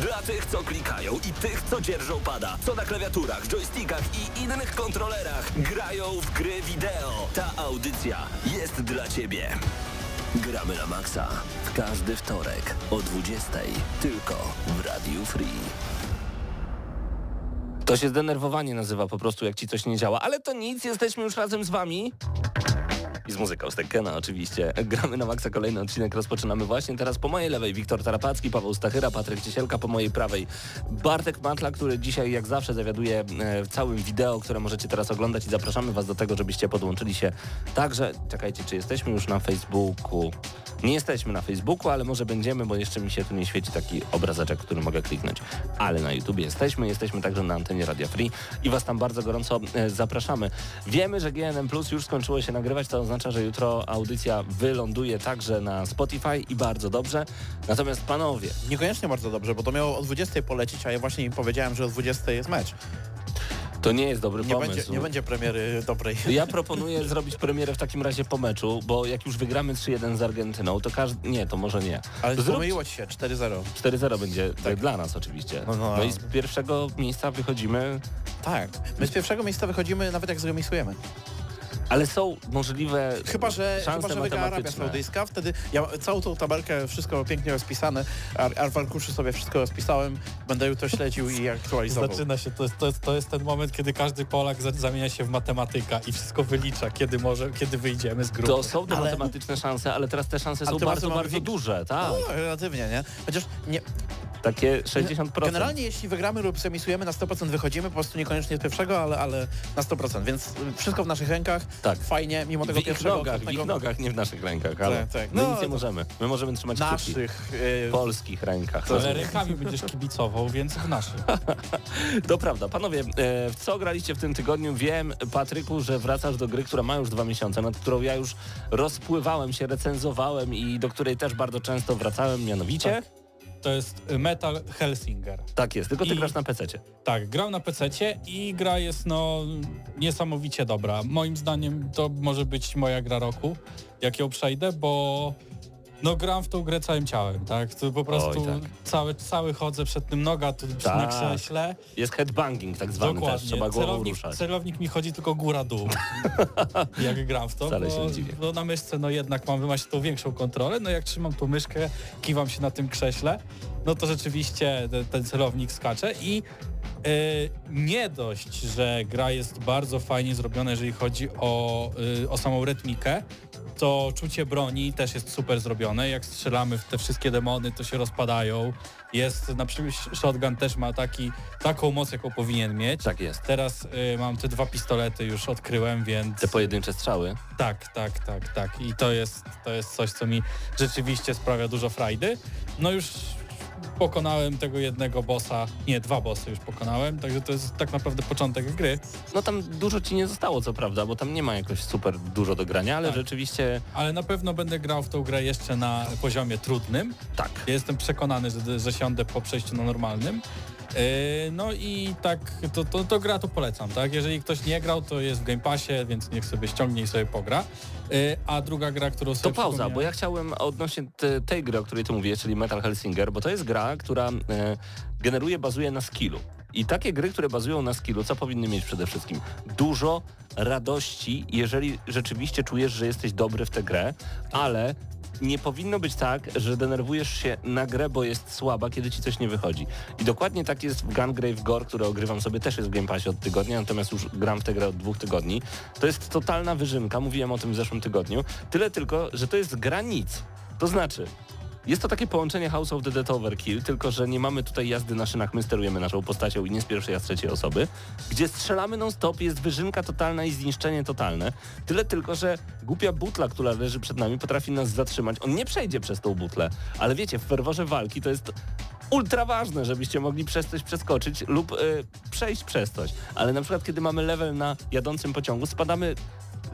Dla tych, co klikają i tych, co dzierżą pada, co na klawiaturach, joystickach i innych kontrolerach grają w gry wideo. Ta audycja jest dla Ciebie. Gramy na maksa. W każdy wtorek o 20.00 tylko w Radiu Free. To się zdenerwowanie nazywa po prostu, jak ci coś nie działa. Ale to nic, jesteśmy już razem z wami. I z muzyką z Tekkena oczywiście. Gramy na maksa, kolejny odcinek rozpoczynamy właśnie teraz po mojej lewej Wiktor Tarapacki, Paweł Stachyra, Patryk Ciesielka, po mojej prawej Bartek Matla, który dzisiaj jak zawsze zawiaduje e, całym wideo, które możecie teraz oglądać i zapraszamy was do tego, żebyście podłączyli się także. Czekajcie, czy jesteśmy już na Facebooku? Nie jesteśmy na Facebooku, ale może będziemy, bo jeszcze mi się tu nie świeci taki obrazeczek, który mogę kliknąć. Ale na YouTube jesteśmy, jesteśmy także na antenie Radia Free i was tam bardzo gorąco e, zapraszamy. Wiemy, że GNM Plus już skończyło się nagrywać, to oznacza, że jutro audycja wyląduje także na Spotify i bardzo dobrze. Natomiast panowie, Niekoniecznie bardzo dobrze, bo to miało o 20 polecieć, a ja właśnie im powiedziałem, że o 20 jest mecz. to nie jest dobry Nie pomysł. będzie, nie będzie premiery dobrej. Ja proponuję zrobić premierę w takim razie po meczu, bo jak już wygramy 3-1 z Argentyną, to każdy... Nie, to może nie. Ale Zrób- pomyliło ci się, 4-0. 4-0 będzie Tak. dla nas oczywiście. No, no. no i z pierwszego miejsca wychodzimy Tak. My z pierwszego miejsca wychodzimy nawet jak zremisujemy. Ale są możliwe Chyba, że, szanse chyba, że wygra Arabia. Saudyjska, wtedy ja całą tą tabelkę, wszystko pięknie rozpisane, Ar Arwalkuszy sobie wszystko rozpisałem, będę jutro śledził i aktualizował. Zaczyna się, to jest, to, jest, to jest ten moment, kiedy każdy Polak za- zamienia się w matematyka i wszystko wylicza, kiedy może, kiedy wyjdziemy z grupy. To są te Ale- matematyczne szanse, ale teraz te szanse są bardzo, bardzo większe. duże, tak. No, relatywnie, nie? Chociaż nie, Takie 60%. generalnie jeśli wygramy lub remisujemy na 100% wychodzimy, po prostu niekoniecznie z pierwszego, ale, ale na 100%, więc wszystko w naszych rękach, Tak. fajnie, mimo w tego ich pierwszego nogach, w ich nogach, nie w naszych rękach, ale Tak, tak. my No, nic nie możemy. My możemy trzymać naszych, w y, polskich rękach. Ale rękami będziesz kibicował, więc w naszych. To prawda. Panowie, e, w co graliście w tym tygodniu? Wiem, Patryku, że wracasz do gry, która ma już dwa miesiące, nad którą ja już rozpływałem się, recenzowałem i do której też bardzo często wracałem, mianowicie. Tak, To jest Metal Hellsinger. jest, tylko ty I- grasz na PC-cie. Tak, gram na PC i gra jest no niesamowicie dobra. Moim zdaniem to może być moja gra roku, jak ją przejdę, bo no gram w tą grę całym ciałem, tak? To po prostu Oj, tak. cały, cały chodzę przed tym noga, tu na Tak. krześle. Jest headbanging tak zwany Dokładnie. też, trzeba głową celownik, ruszać. celownik mi chodzi tylko góra-dół, jak gram w to, Wcale się bo, nie dziwię. bo na myszce no jednak mam wymaść tą większą kontrolę, no jak trzymam tą myszkę, kiwam się na tym krześle, no to rzeczywiście ten, ten celownik skacze i nie dość, że gra jest bardzo fajnie zrobiona, jeżeli chodzi o, e, o samą rytmikę, to czucie broni też jest super zrobione. Jak strzelamy w te wszystkie demony, to się rozpadają. Jest, na przykład shotgun też ma taki, taką moc, jaką powinien mieć. Tak jest. Teraz y, mam te dwa pistolety już odkryłem, więc Te pojedyncze strzały. tak, tak, tak, tak. I to jest, to jest coś, co mi rzeczywiście sprawia dużo frajdy. No już pokonałem tego jednego bossa, nie, dwa bossy już pokonałem, także to jest tak naprawdę początek gry. No tam dużo ci nie zostało, co prawda, bo tam nie ma jakoś super dużo do grania, ale Tak. rzeczywiście Ale na pewno będę grał w tą grę jeszcze na poziomie trudnym. tak. Ja jestem przekonany, że, że siądę po przejściu na normalnym. Yy, No i tak, to, to, to gra to polecam, tak? Jeżeli ktoś nie grał, to jest w Game Passie, więc niech sobie ściągnie i sobie pogra. Yy, A druga gra, którą To sobie pauza, przypomniałem- bo ja chciałem odnośnie te, tej gry, o której ty mówisz, czyli Metal Hellsinger, bo to jest gra, która e, generuje, bazuje na skillu. I takie gry, które bazują na skillu, co powinny mieć przede wszystkim? Dużo radości, jeżeli rzeczywiście czujesz, że jesteś dobry w tę grę, ale nie powinno być tak, że denerwujesz się na grę, bo jest słaba, kiedy ci coś nie wychodzi. I dokładnie tak jest w Gungrave Gore, które ogrywam sobie, też jest w Game Passie od tygodnia, natomiast już gram w tę grę od dwóch tygodni. To jest totalna wyżynka, mówiłem o tym w zeszłym tygodniu. Tyle tylko, że to jest gra nic. To znaczy, jest to takie połączenie House of the Dead Overkill, tylko że nie mamy tutaj jazdy na szynach, my sterujemy naszą postacią i nie z pierwszej, a z trzeciej osoby, gdzie strzelamy non-stop, jest wyżynka totalna i zniszczenie totalne. Tyle tylko, że głupia butla, która leży przed nami, potrafi nas zatrzymać. On nie przejdzie przez tą butlę, ale wiecie, w ferworze walki to jest ultra ważne, żebyście mogli przez coś przeskoczyć lub y, przejść przez coś. Ale na przykład, kiedy mamy level na jadącym pociągu, spadamy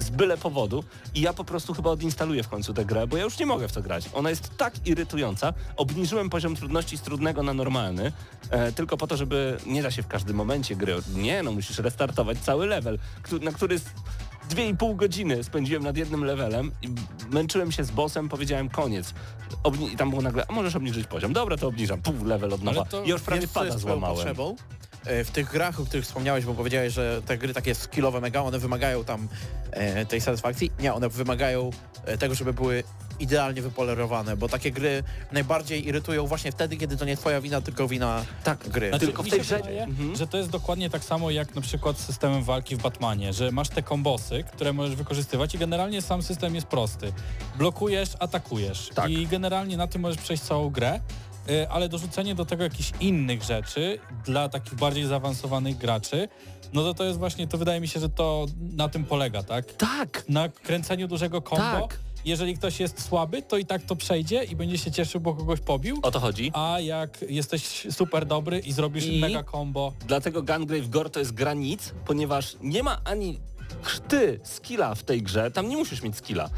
z byle powodu i ja po prostu chyba odinstaluję w końcu tę grę, bo ja już nie mogę w to grać. Ona jest tak irytująca. Obniżyłem poziom trudności z trudnego na normalny, e, tylko po to, żeby nie da się w każdym momencie gry. Nie, no musisz restartować cały level, na który... Dwie i pół godziny spędziłem nad jednym levelem i męczyłem się z bossem, powiedziałem koniec. Obni- I tam było nagle, a możesz obniżyć poziom. Dobra, to obniżam. Pół level od nowa. I już prawie pada złamałem. potrzebą? E, W tych grach, o których wspomniałeś, bo powiedziałeś, że te gry takie skillowe mega, one wymagają tam e, tej satysfakcji. Nie, one wymagają e, tego, żeby były idealnie wypolerowane, bo takie gry najbardziej irytują właśnie wtedy, kiedy to nie twoja wina, tylko wina Tak, gry. Znaczy, Tylko w tej grze- Mhm. że to jest dokładnie tak samo jak na przykład z systemem walki w Batmanie, że masz te kombosy, które możesz wykorzystywać i generalnie sam system jest prosty. Blokujesz, atakujesz Tak. i generalnie na tym możesz przejść całą grę, ale dorzucenie do tego jakichś innych rzeczy dla takich bardziej zaawansowanych graczy, no to to jest właśnie, to wydaje mi się, że to na tym polega, tak? Tak, Na kręceniu dużego combo. Tak. Jeżeli ktoś jest słaby, to i tak to przejdzie i będzie się cieszył, bo kogoś pobił. o to chodzi. A jak jesteś super dobry i zrobisz I- mega combo, Dlatego Gungrave Gore to jest gra nic, ponieważ nie ma ani chrzty skilla w tej grze. Tam nie musisz mieć skilla.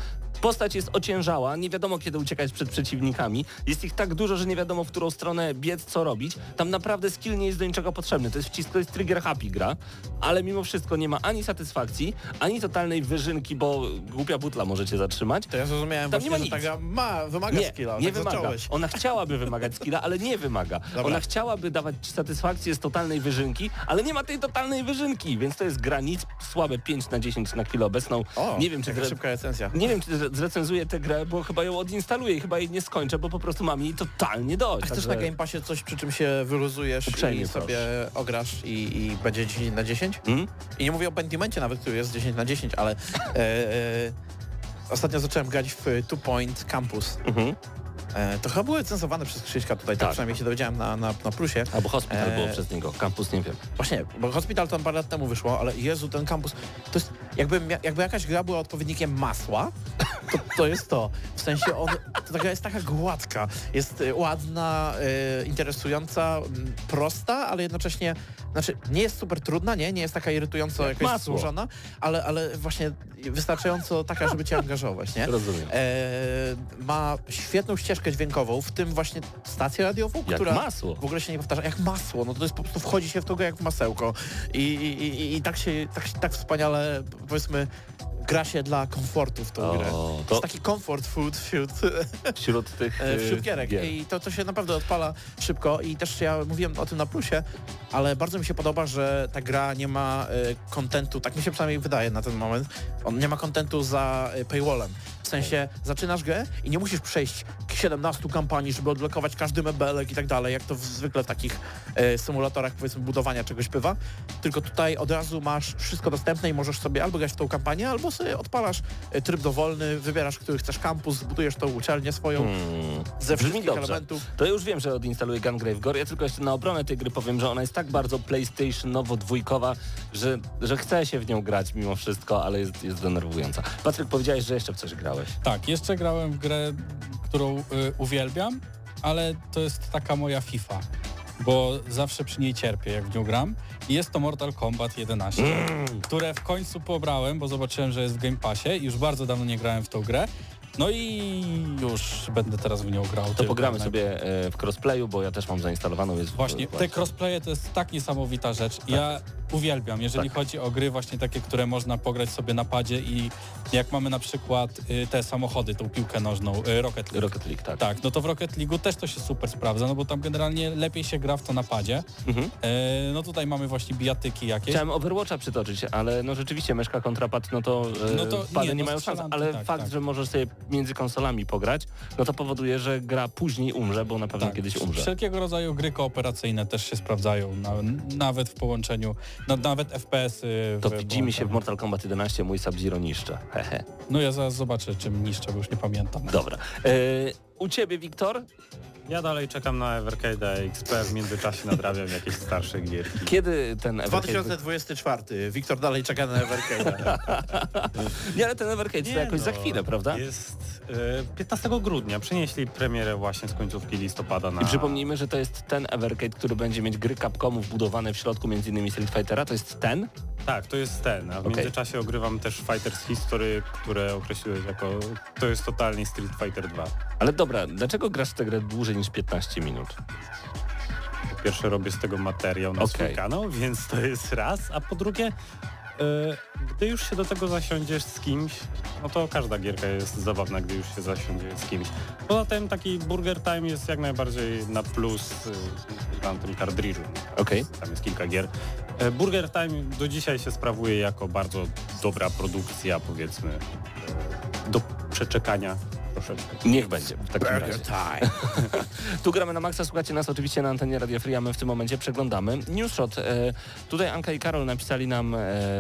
Postać jest ociężała, nie wiadomo kiedy uciekać przed przeciwnikami. Jest ich tak dużo, że nie wiadomo w którą stronę biec, co robić. Tam naprawdę skill nie jest do niczego potrzebny. To jest wcisk, to jest trigger happy gra, ale mimo wszystko nie ma ani satysfakcji, ani totalnej wyżynki, bo głupia butla możecie zatrzymać. To ja zrozumiałem Tam nie właśnie, ma że ma, wymaga Nie, skilla, nie tak wymaga. zacząłeś. Ona chciałaby wymagać skilla, ale nie wymaga. Ona chciałaby dawać satysfakcję z totalnej wyżynki, ale nie ma tej totalnej wyżynki, więc to jest gra nic, słabe 5 na 10 na chwilę obecną. O, nie wiem, czy szybka recenzja. nie wiem, czy zrecenzuję tę grę, bo chyba ją odinstaluję i chyba jej nie skończę, bo po prostu mam jej totalnie dość. Chcesz Także- na Game Passie coś, przy czym się wyluzujesz Uprzejmie i sobie ograsz i, i będzie 10 na 10? Hmm? I nie mówię o Pentimencie nawet, który jest 10 na 10, ale e, e, ostatnio zacząłem grać w Two Point Campus. Mhm. E, to chyba było recenzowane przez Krzyśka tutaj, tak, Tak. przynajmniej się dowiedziałem na, na, na plusie. Albo Hospital Eee. było przez niego, Campus nie wiem. Właśnie, bo Hospital tam parę lat temu wyszło, ale Jezu, ten kampus, to jest, jakby, jakby jakaś gra była odpowiednikiem masła, to, to jest to. W sensie on, to ta gra jest taka gładka, jest y, ładna, y, interesująca, mm, prosta, ale jednocześnie, znaczy nie jest super trudna, nie, nie jest taka irytująco Jak jakaś masło. złożona, ale, ale właśnie wystarczająco taka, żeby cię angażować, nie? Rozumiem. E, ma świetną ścieżkę dźwiękową, w tym właśnie stację radiową, Jak która masło. w ogóle się nie powtarza, jak masło, no to jest po prostu wchodzi się w to jak w masełko i, i, i, i tak się, tak, tak wspaniale, powiedzmy, gra się dla komfortu w tą O, grę. to- To jest taki comfort food wśród, Wśród tych e, e, wśród gierek gier. i to, to się naprawdę odpala szybko i też ja mówiłem o tym na plusie, ale bardzo mi się podoba, że ta gra nie ma e, kontentu, tak mi się przynajmniej wydaje na ten moment, on nie ma kontentu za e, paywallem. W sensie zaczynasz grę i nie musisz przejść 17 kampanii, żeby odblokować każdy mebelek i tak dalej, jak to w, zwykle w takich e, symulatorach powiedzmy budowania czegoś bywa, tylko tutaj od razu masz wszystko dostępne i możesz sobie albo grać w tą kampanię, albo sobie odpalasz e, tryb dowolny, wybierasz, który chcesz kampus, zbudujesz tą uczelnię swoją Hmm. ze wszystkich dobrze. elementów. To już wiem, że odinstaluję Gungrave Gore. Ja tylko jeszcze na obronę tej gry powiem, że ona jest tak bardzo PlayStationowo-dwójkowa, że, że chce się w nią grać mimo wszystko, ale jest, jest denerwująca. Patryk, powiedziałeś, że jeszcze w coś grałeś. Tak, jeszcze grałem w grę, którą y, uwielbiam, ale to jest taka moja FIFA, bo zawsze przy niej cierpię, jak w nią gram. I jest to Mortal Kombat 11, które w końcu pobrałem, bo zobaczyłem, że jest w Game Passie. Już bardzo dawno nie grałem w tą grę. No i już będę teraz w nią grał. To pogramy sobie e, w crossplayu, bo ja też mam zainstalowaną. Jest w- Właśnie, te crossplaye to jest tak niesamowita rzecz. Ja uwielbiam, jeżeli Tak. chodzi o gry właśnie takie, które można pograć sobie na padzie i jak mamy na przykład y, te samochody, tą piłkę nożną, y, Rocket League. Rocket League, tak. Tak, no to w Rocket League'u też to się super sprawdza, no bo tam generalnie lepiej się gra w to na padzie. Mhm. E, no tutaj mamy właśnie bijatyki jakieś. Chciałem Overwatcha przytoczyć, ale no rzeczywiście myszka kontrapad, no to, e, No to pady nie, nie, no mają szans, ale tak, fakt, tak. że możesz sobie między konsolami pograć, no to powoduje, że gra później umrze, bo na pewno Tak, kiedyś umrze. Wszelkiego rodzaju gry kooperacyjne też się sprawdzają, na, nawet w połączeniu, no, nawet FPS-y. To widzimy się w. Mortal Kombat 11, mój Sub-Zero niszczy. No ja zaraz zobaczę, czym niszczę, bo już nie pamiętam. Dobra. E, u ciebie, Wiktor, Ja dalej czekam na Evercade'a XP, w międzyczasie nadrabiam jakieś starsze gierki. kiedy ten Evercade... 2024. Wiktor dalej czeka na Evercade'a. Nie, ale ten Evercade to jakoś za no, chwilę, prawda? Jest 15 grudnia przynieśli premierę właśnie z końcówki listopada na... I przypomnijmy, że to jest ten Evercade, który będzie mieć gry Capcomu wbudowane w środku m.in. Street Fightera. To jest ten? Tak, to jest ten, a w Okej. międzyczasie ogrywam też Fighters History, które określiłeś jako... To jest totalnie Street Fighter 2. Ale dobra, dlaczego grasz w tę grę dłużej niż 15 minut? Po pierwsze robię z tego materiał na Okej. swój kanał, więc to jest raz, a po drugie, e, gdy już się do tego zasiądziesz z kimś, no to każda gierka jest zabawna, gdy już się zasiądzie z kimś. Poza tym taki Burger Time jest jak najbardziej na plus na tym kartridżu. Okej. Tam jest kilka gier. E, Burger Time do dzisiaj się sprawuje jako bardzo dobra produkcja, powiedzmy, e, do przeczekania troszeczkę. Niech będzie w takim razie. Burger time. Tu gramy na maksa, słuchacie nas oczywiście na antenie Radio Free, a my w tym momencie przeglądamy Newsshot. E, tutaj Anka i Karol napisali nam e,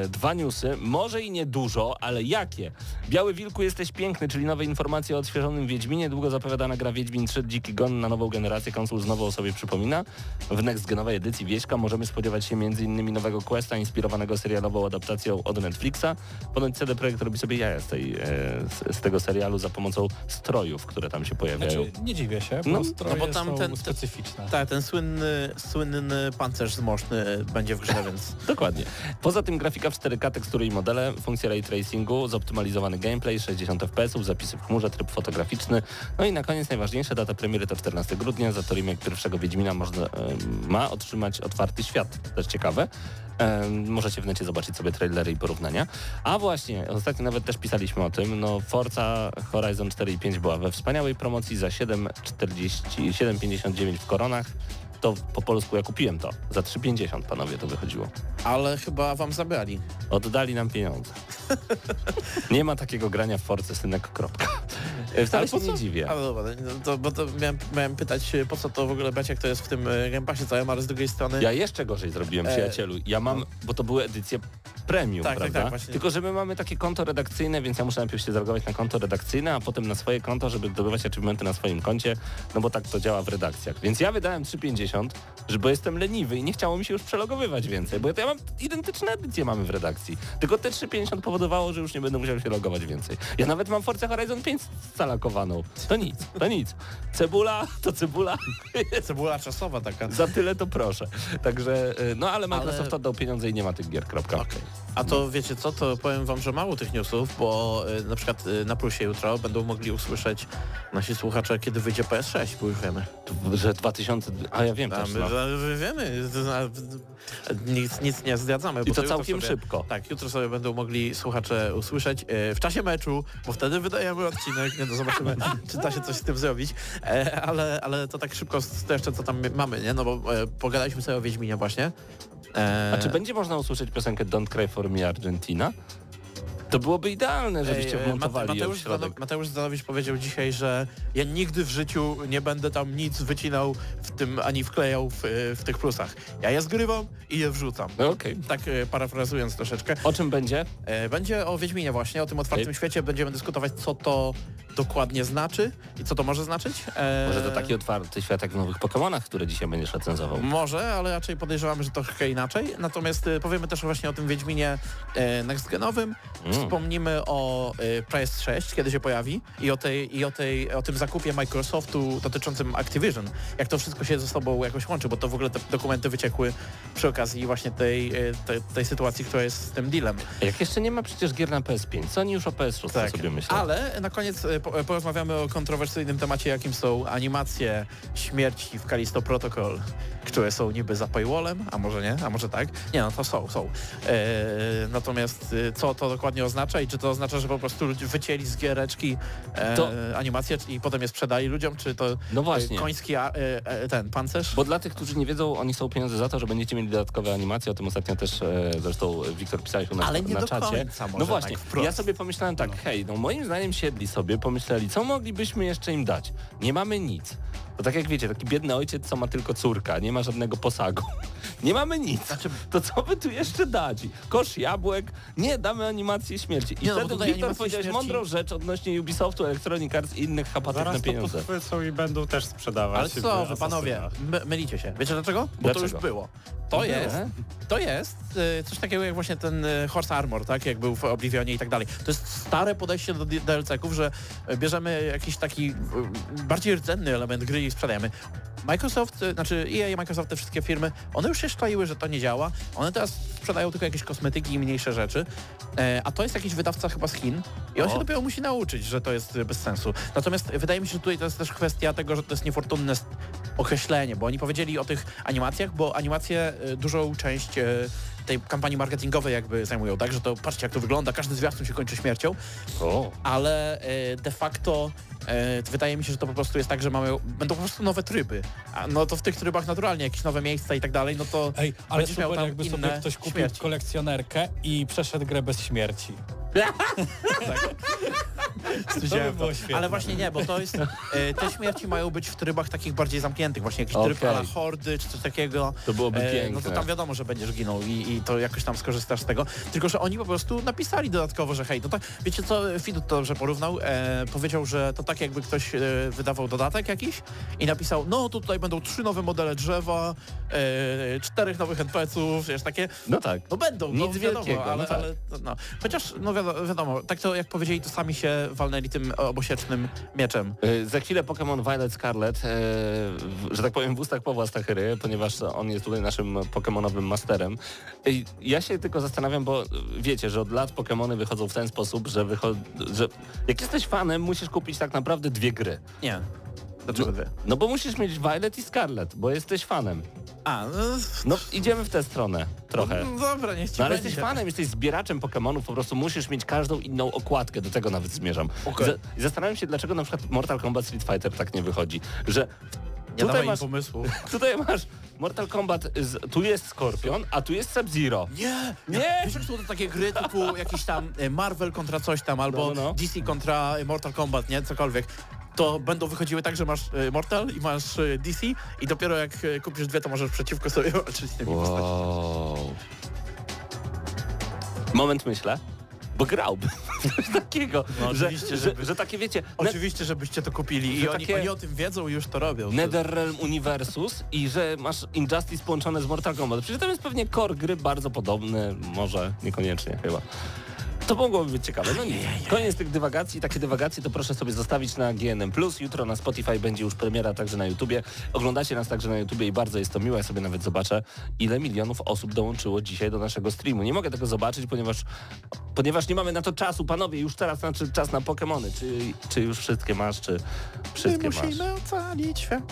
dwa newsy, może i nie dużo, ale jakie? Biały Wilku jesteś piękny, czyli nowe informacje o odświeżonym Wiedźminie, długo zapowiadana gra Wiedźmin 3 Dziki Gon na nową generację konsol znowu o sobie przypomina. W next genowej edycji Wieśka możemy spodziewać się m.in. nowego questa inspirowanego serialową adaptacją od Netflixa. Ponoć CD Projekt robi sobie jaja z, tej, e, z, z tego serialu za pomocą strojów, które tam się pojawiają. Znaczy, nie dziwię się, bo No, no, no bo tam są ten- specyficzne. Tak, ten słynny, słynny pancerz zmożny będzie w grze, więc Dokładnie. Poza tym grafika w 4K, tekstury i modele, funkcje ray tracingu, zoptymalizowany gameplay, 60 fps, zapisy w chmurze, tryb fotograficzny. No i na koniec najważniejsze, data premiery to 14 grudnia. Za to remake pierwszego Wiedźmina można, ma otrzymać otwarty świat. Też ciekawe. Możecie w necie zobaczyć sobie trailery i porównania. A właśnie, ostatnio nawet też pisaliśmy o tym, no Forza Horizon 4 i 5 była we wspaniałej promocji za 7,40 7,59 w koronach. To po polsku ja kupiłem to. Za 3,50 panowie to wychodziło. ale chyba wam zabrali. Oddali nam pieniądze. Nie ma takiego grania w Force synek. Kropka. E, Wcale Ale się nie dziwię. Ale dobra, no to, bo to miałem, miałem pytać, po co to w ogóle jak to jest w tym e, Game Passie całym, ale z drugiej strony... Ja jeszcze gorzej zrobiłem, E, przyjacielu. Ja mam, bo to były edycje premium, Tak, tak, prawda? tak, właśnie. Tylko, że my mamy takie konto redakcyjne, więc ja muszę najpierw się zalogować na konto redakcyjne, a potem na swoje konto, żeby zdobywać achievementy na swoim koncie, no bo tak to działa w redakcjach. Więc ja wydałem 3,50, że bo jestem leniwy i nie chciało mi się już przelogowywać więcej, bo ja mam identyczne edycje mamy w redakcji. Tylko te 3,50 powodowało, że już nie będę musiał się logować więcej. Ja nawet mam Forza Horizon 5 zalakowaną. To nic, to nic. Cebula to cebula. Cebula czasowa taka. Za tyle to proszę. Także, y, no ale Microsoft Ale- oddał pieniądze i nie ma tych gier, kropka. Okej. A to wiecie co, to powiem wam, że mało tych newsów, bo y, na przykład y, na plusie jutro będą mogli usłyszeć nasi słuchacze, kiedy wyjdzie PS6, bo już wiemy. Że 2000, a ja wiem Tam, też, no. my wiemy, nic, nic nie zdradzamy. I to całkiem sobie, szybko. Tak, jutro sobie będą mogli słuchacze usłyszeć y, w czasie meczu, bo wtedy wydajemy odcinek, nie, no zobaczymy, czy da się coś z tym zrobić, e, ale, ale to tak szybko to jeszcze co tam mamy, nie, no bo e, pogadaliśmy sobie o Wiedźminie właśnie. E, A czy będzie można usłyszeć piosenkę Don't Cry For Me Argentina? To byłoby idealne, żebyście wmontowali Mate- Mateusz. Zdano- Mateusz Zdanowicz powiedział dzisiaj, że ja nigdy w życiu nie będę tam nic wycinał w tym, ani wklejał w, w tych plusach. Ja je zgrywam i je wrzucam. No okej. Tak e, parafrazując troszeczkę. O czym będzie? E, Będzie o Wiedźminie właśnie, o tym otwartym świecie. Będziemy dyskutować, co to dokładnie znaczy i co to może znaczyć. E, Może to taki otwarty świat jak w nowych Pokémonach, które dzisiaj będziesz recenzował. Może, ale raczej podejrzewamy, że troszkę inaczej. Natomiast e, powiemy też właśnie o tym Wiedźminie e, next genowym. Mm. Wspomnimy o e, PS6, kiedy się pojawi i o, tej, i o, tej, o tym zakupie Microsoftu dotyczącym Activision. Jak to wszystko się ze sobą jakoś łączy, bo to w ogóle te dokumenty wyciekły przy okazji właśnie tej, e, tej, tej sytuacji, która jest z tym dealem. Jak jeszcze nie ma przecież gier na PS5, co oni już o PS6 sobie myślą? Ale na koniec e, po, porozmawiamy o kontrowersyjnym temacie, jakim są animacje śmierci w Kalisto Protocol, które są niby za paywallem, a może nie, a może tak. Nie, no to są, są. E, natomiast e, co to dokładnie oznacza i czy to oznacza, że po prostu ludzie wycięli z giereczki e, To- animację i potem je sprzedali ludziom, czy to No e, właśnie. koński a, e, ten pancerz? Bo dla tych, którzy nie wiedzą, oni są pieniądze za to, że będziecie mieli dodatkowe animacje. O tym ostatnio też e, zresztą Wiktor pisałeś u nas Ale nie na do czacie. końca może no właśnie, tak ja sobie pomyślałem tak, hej, no moim zdaniem siedli sobie, pomyśleli, co moglibyśmy jeszcze im dać? Nie mamy nic. To tak jak wiecie, taki biedny ojciec, co ma tylko córka, nie ma żadnego posagu. Nie mamy nic. Znaczy- To co by tu jeszcze dać? Kosz jabłek? Nie, damy animację śmierci. I Nie, no, bo wtedy tutaj Wiktor powiedziałeś śmierci- mądrą rzecz odnośnie Ubisoftu, Electronic Arts i innych chapatów na Zaraz to pieniądze. podchwycą i będą też sprzedawać. Ale co wy panowie, my, mylicie się. Wiecie dlaczego? Bo Dlaczego? to już było. To jest, to jest y, coś takiego jak właśnie ten y, Horse Armor, tak? Jak był w Oblivionie i tak dalej. To jest stare podejście do DLC-ków, że y, bierzemy jakiś taki y, bardziej rdzenny element gry i sprzedajemy. Microsoft, y, znaczy EA i Microsoft, te wszystkie firmy, one już się szczaiły, że to nie działa. One teraz sprzedają tylko jakieś kosmetyki i mniejsze rzeczy. E, a to jest jakiś wydawca chyba z Chin i on O. się dopiero musi nauczyć, że to jest y, bez sensu. Natomiast wydaje mi się, że tutaj to jest też kwestia tego, że to jest niefortunne określenie, bo oni powiedzieli o tych animacjach, bo animacje y, dużą część tej kampanii marketingowej jakby zajmują, tak? Że to patrzcie jak to wygląda, każdy zwiastun się kończy śmiercią, O. ale y, de facto y, wydaje mi się, że to po prostu jest tak, że mamy, będą po prostu nowe tryby. A no to w tych trybach naturalnie jakieś nowe miejsca i tak dalej, no to Ej, ale Będziesz miał super tam jakby sobie ktoś kupił śmierci. kolekcjonerkę i przeszedł grę bez śmierci. Było świetne. Ale właśnie nie, bo to jest, e, te śmierci mają być w trybach takich bardziej zamkniętych, właśnie jakiś tryb ala hordy czy coś takiego. To byłoby piękne. No to tam wiadomo, że będziesz ginął i, i to jakoś tam skorzystasz z tego. Tylko, że oni po prostu napisali dodatkowo, że hej, to tak, wiecie co, Fidut to dobrze porównał, e, powiedział, że to tak jakby ktoś e, wydawał dodatek jakiś i napisał, no to tutaj będą trzy nowe modele drzewa, e, czterech nowych NPC-ów, wiesz, takie, No tak. no będą, no Nic wiadomo, wielkiego, ale, no tak. ale no. Chociaż, no wiadomo, wiadomo, tak to jak powiedzieli, to sami się walnęli tym obosiecznym mieczem. E, Za chwilę Pokémon Violet Scarlet, e, w- że tak powiem w ustach Pawła Stachyry, ponieważ on jest tutaj naszym Pokémonowym masterem. I Ja się tylko zastanawiam, bo wiecie, że od lat Pokémony wychodzą w ten sposób, że, że jak jesteś fanem, musisz kupić tak naprawdę dwie gry. Nie. Dlaczego wy? No bo musisz mieć Violet i Scarlet, bo jesteś fanem. A, no, No idziemy w tę stronę trochę. no dobra, niech ci No ale będzie. jesteś fanem, jesteś zbieraczem Pokémonów, po prostu musisz mieć każdą inną okładkę, do tego nawet zmierzam. Okej. Za- I zastanawiam się, dlaczego na przykład Mortal Kombat Street Fighter tak nie wychodzi, że Nie tutaj dawaj im masz, pomysłu. tutaj masz Mortal Kombat, z, tu jest Skorpion, a tu jest Sub-Zero. Nie! Nie! Wiesz, jak są to takie gry typu jakiś tam e, Marvel kontra coś tam, albo No, no, no. DC kontra e, Mortal Kombat, nie? Cokolwiek. To będą wychodziły tak, że masz e, Mortal i masz e, DC i dopiero jak e, kupisz dwie, to możesz przeciwko sobie walczyć tymi postaciami. Wow. Moment myślę, bo grałbym coś takiego, No że, oczywiście, że, żeby- że takie wiecie, Oczywiście, żebyście to kupili i oni, takie- oni o tym wiedzą i już to robią. NetherRealm Universus i że masz Injustice połączone z Mortal Kombat. Przecież tam jest pewnie core gry bardzo podobny, może niekoniecznie chyba. To mogłoby być ciekawe. No nic. Koniec tych dywagacji. Takie dywagacje to proszę sobie zostawić na GNM+. Jutro na Spotify będzie już premiera także na YouTubie. Oglądacie nas także na YouTubie i bardzo jest to miłe. Ja sobie nawet zobaczę, ile milionów osób dołączyło dzisiaj do naszego streamu. Nie mogę tego zobaczyć, ponieważ, ponieważ nie mamy na to czasu. Panowie, już teraz znaczy czas na Pokémony. Czy, czy już wszystkie masz, czy My wszystkie masz? musimy ocalić świat.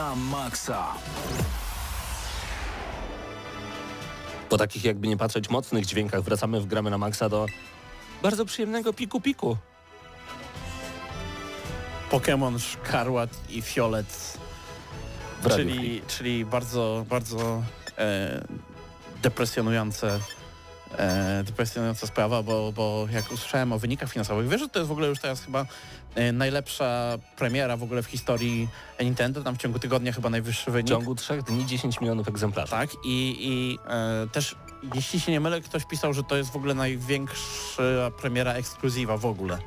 Na maksa. Po takich jakby nie patrzeć mocnych dźwiękach wracamy w gramy na maksa do bardzo przyjemnego piku-piku. Pokémon Szkarłat i Fiolet, czyli, czyli bardzo, bardzo e, depresjonujące e, depresjonująca sprawa, bo, bo jak usłyszałem o wynikach finansowych, wiesz, że to jest w ogóle już teraz chyba e, najlepsza premiera w ogóle w historii Nintendo, tam w ciągu tygodnia chyba najwyższy W wynik. ciągu trzech dni 10 milionów egzemplarzy. Tak, i, i e, też, jeśli się nie mylę, ktoś pisał, że to jest w ogóle największa premiera ekskluzywa w ogóle.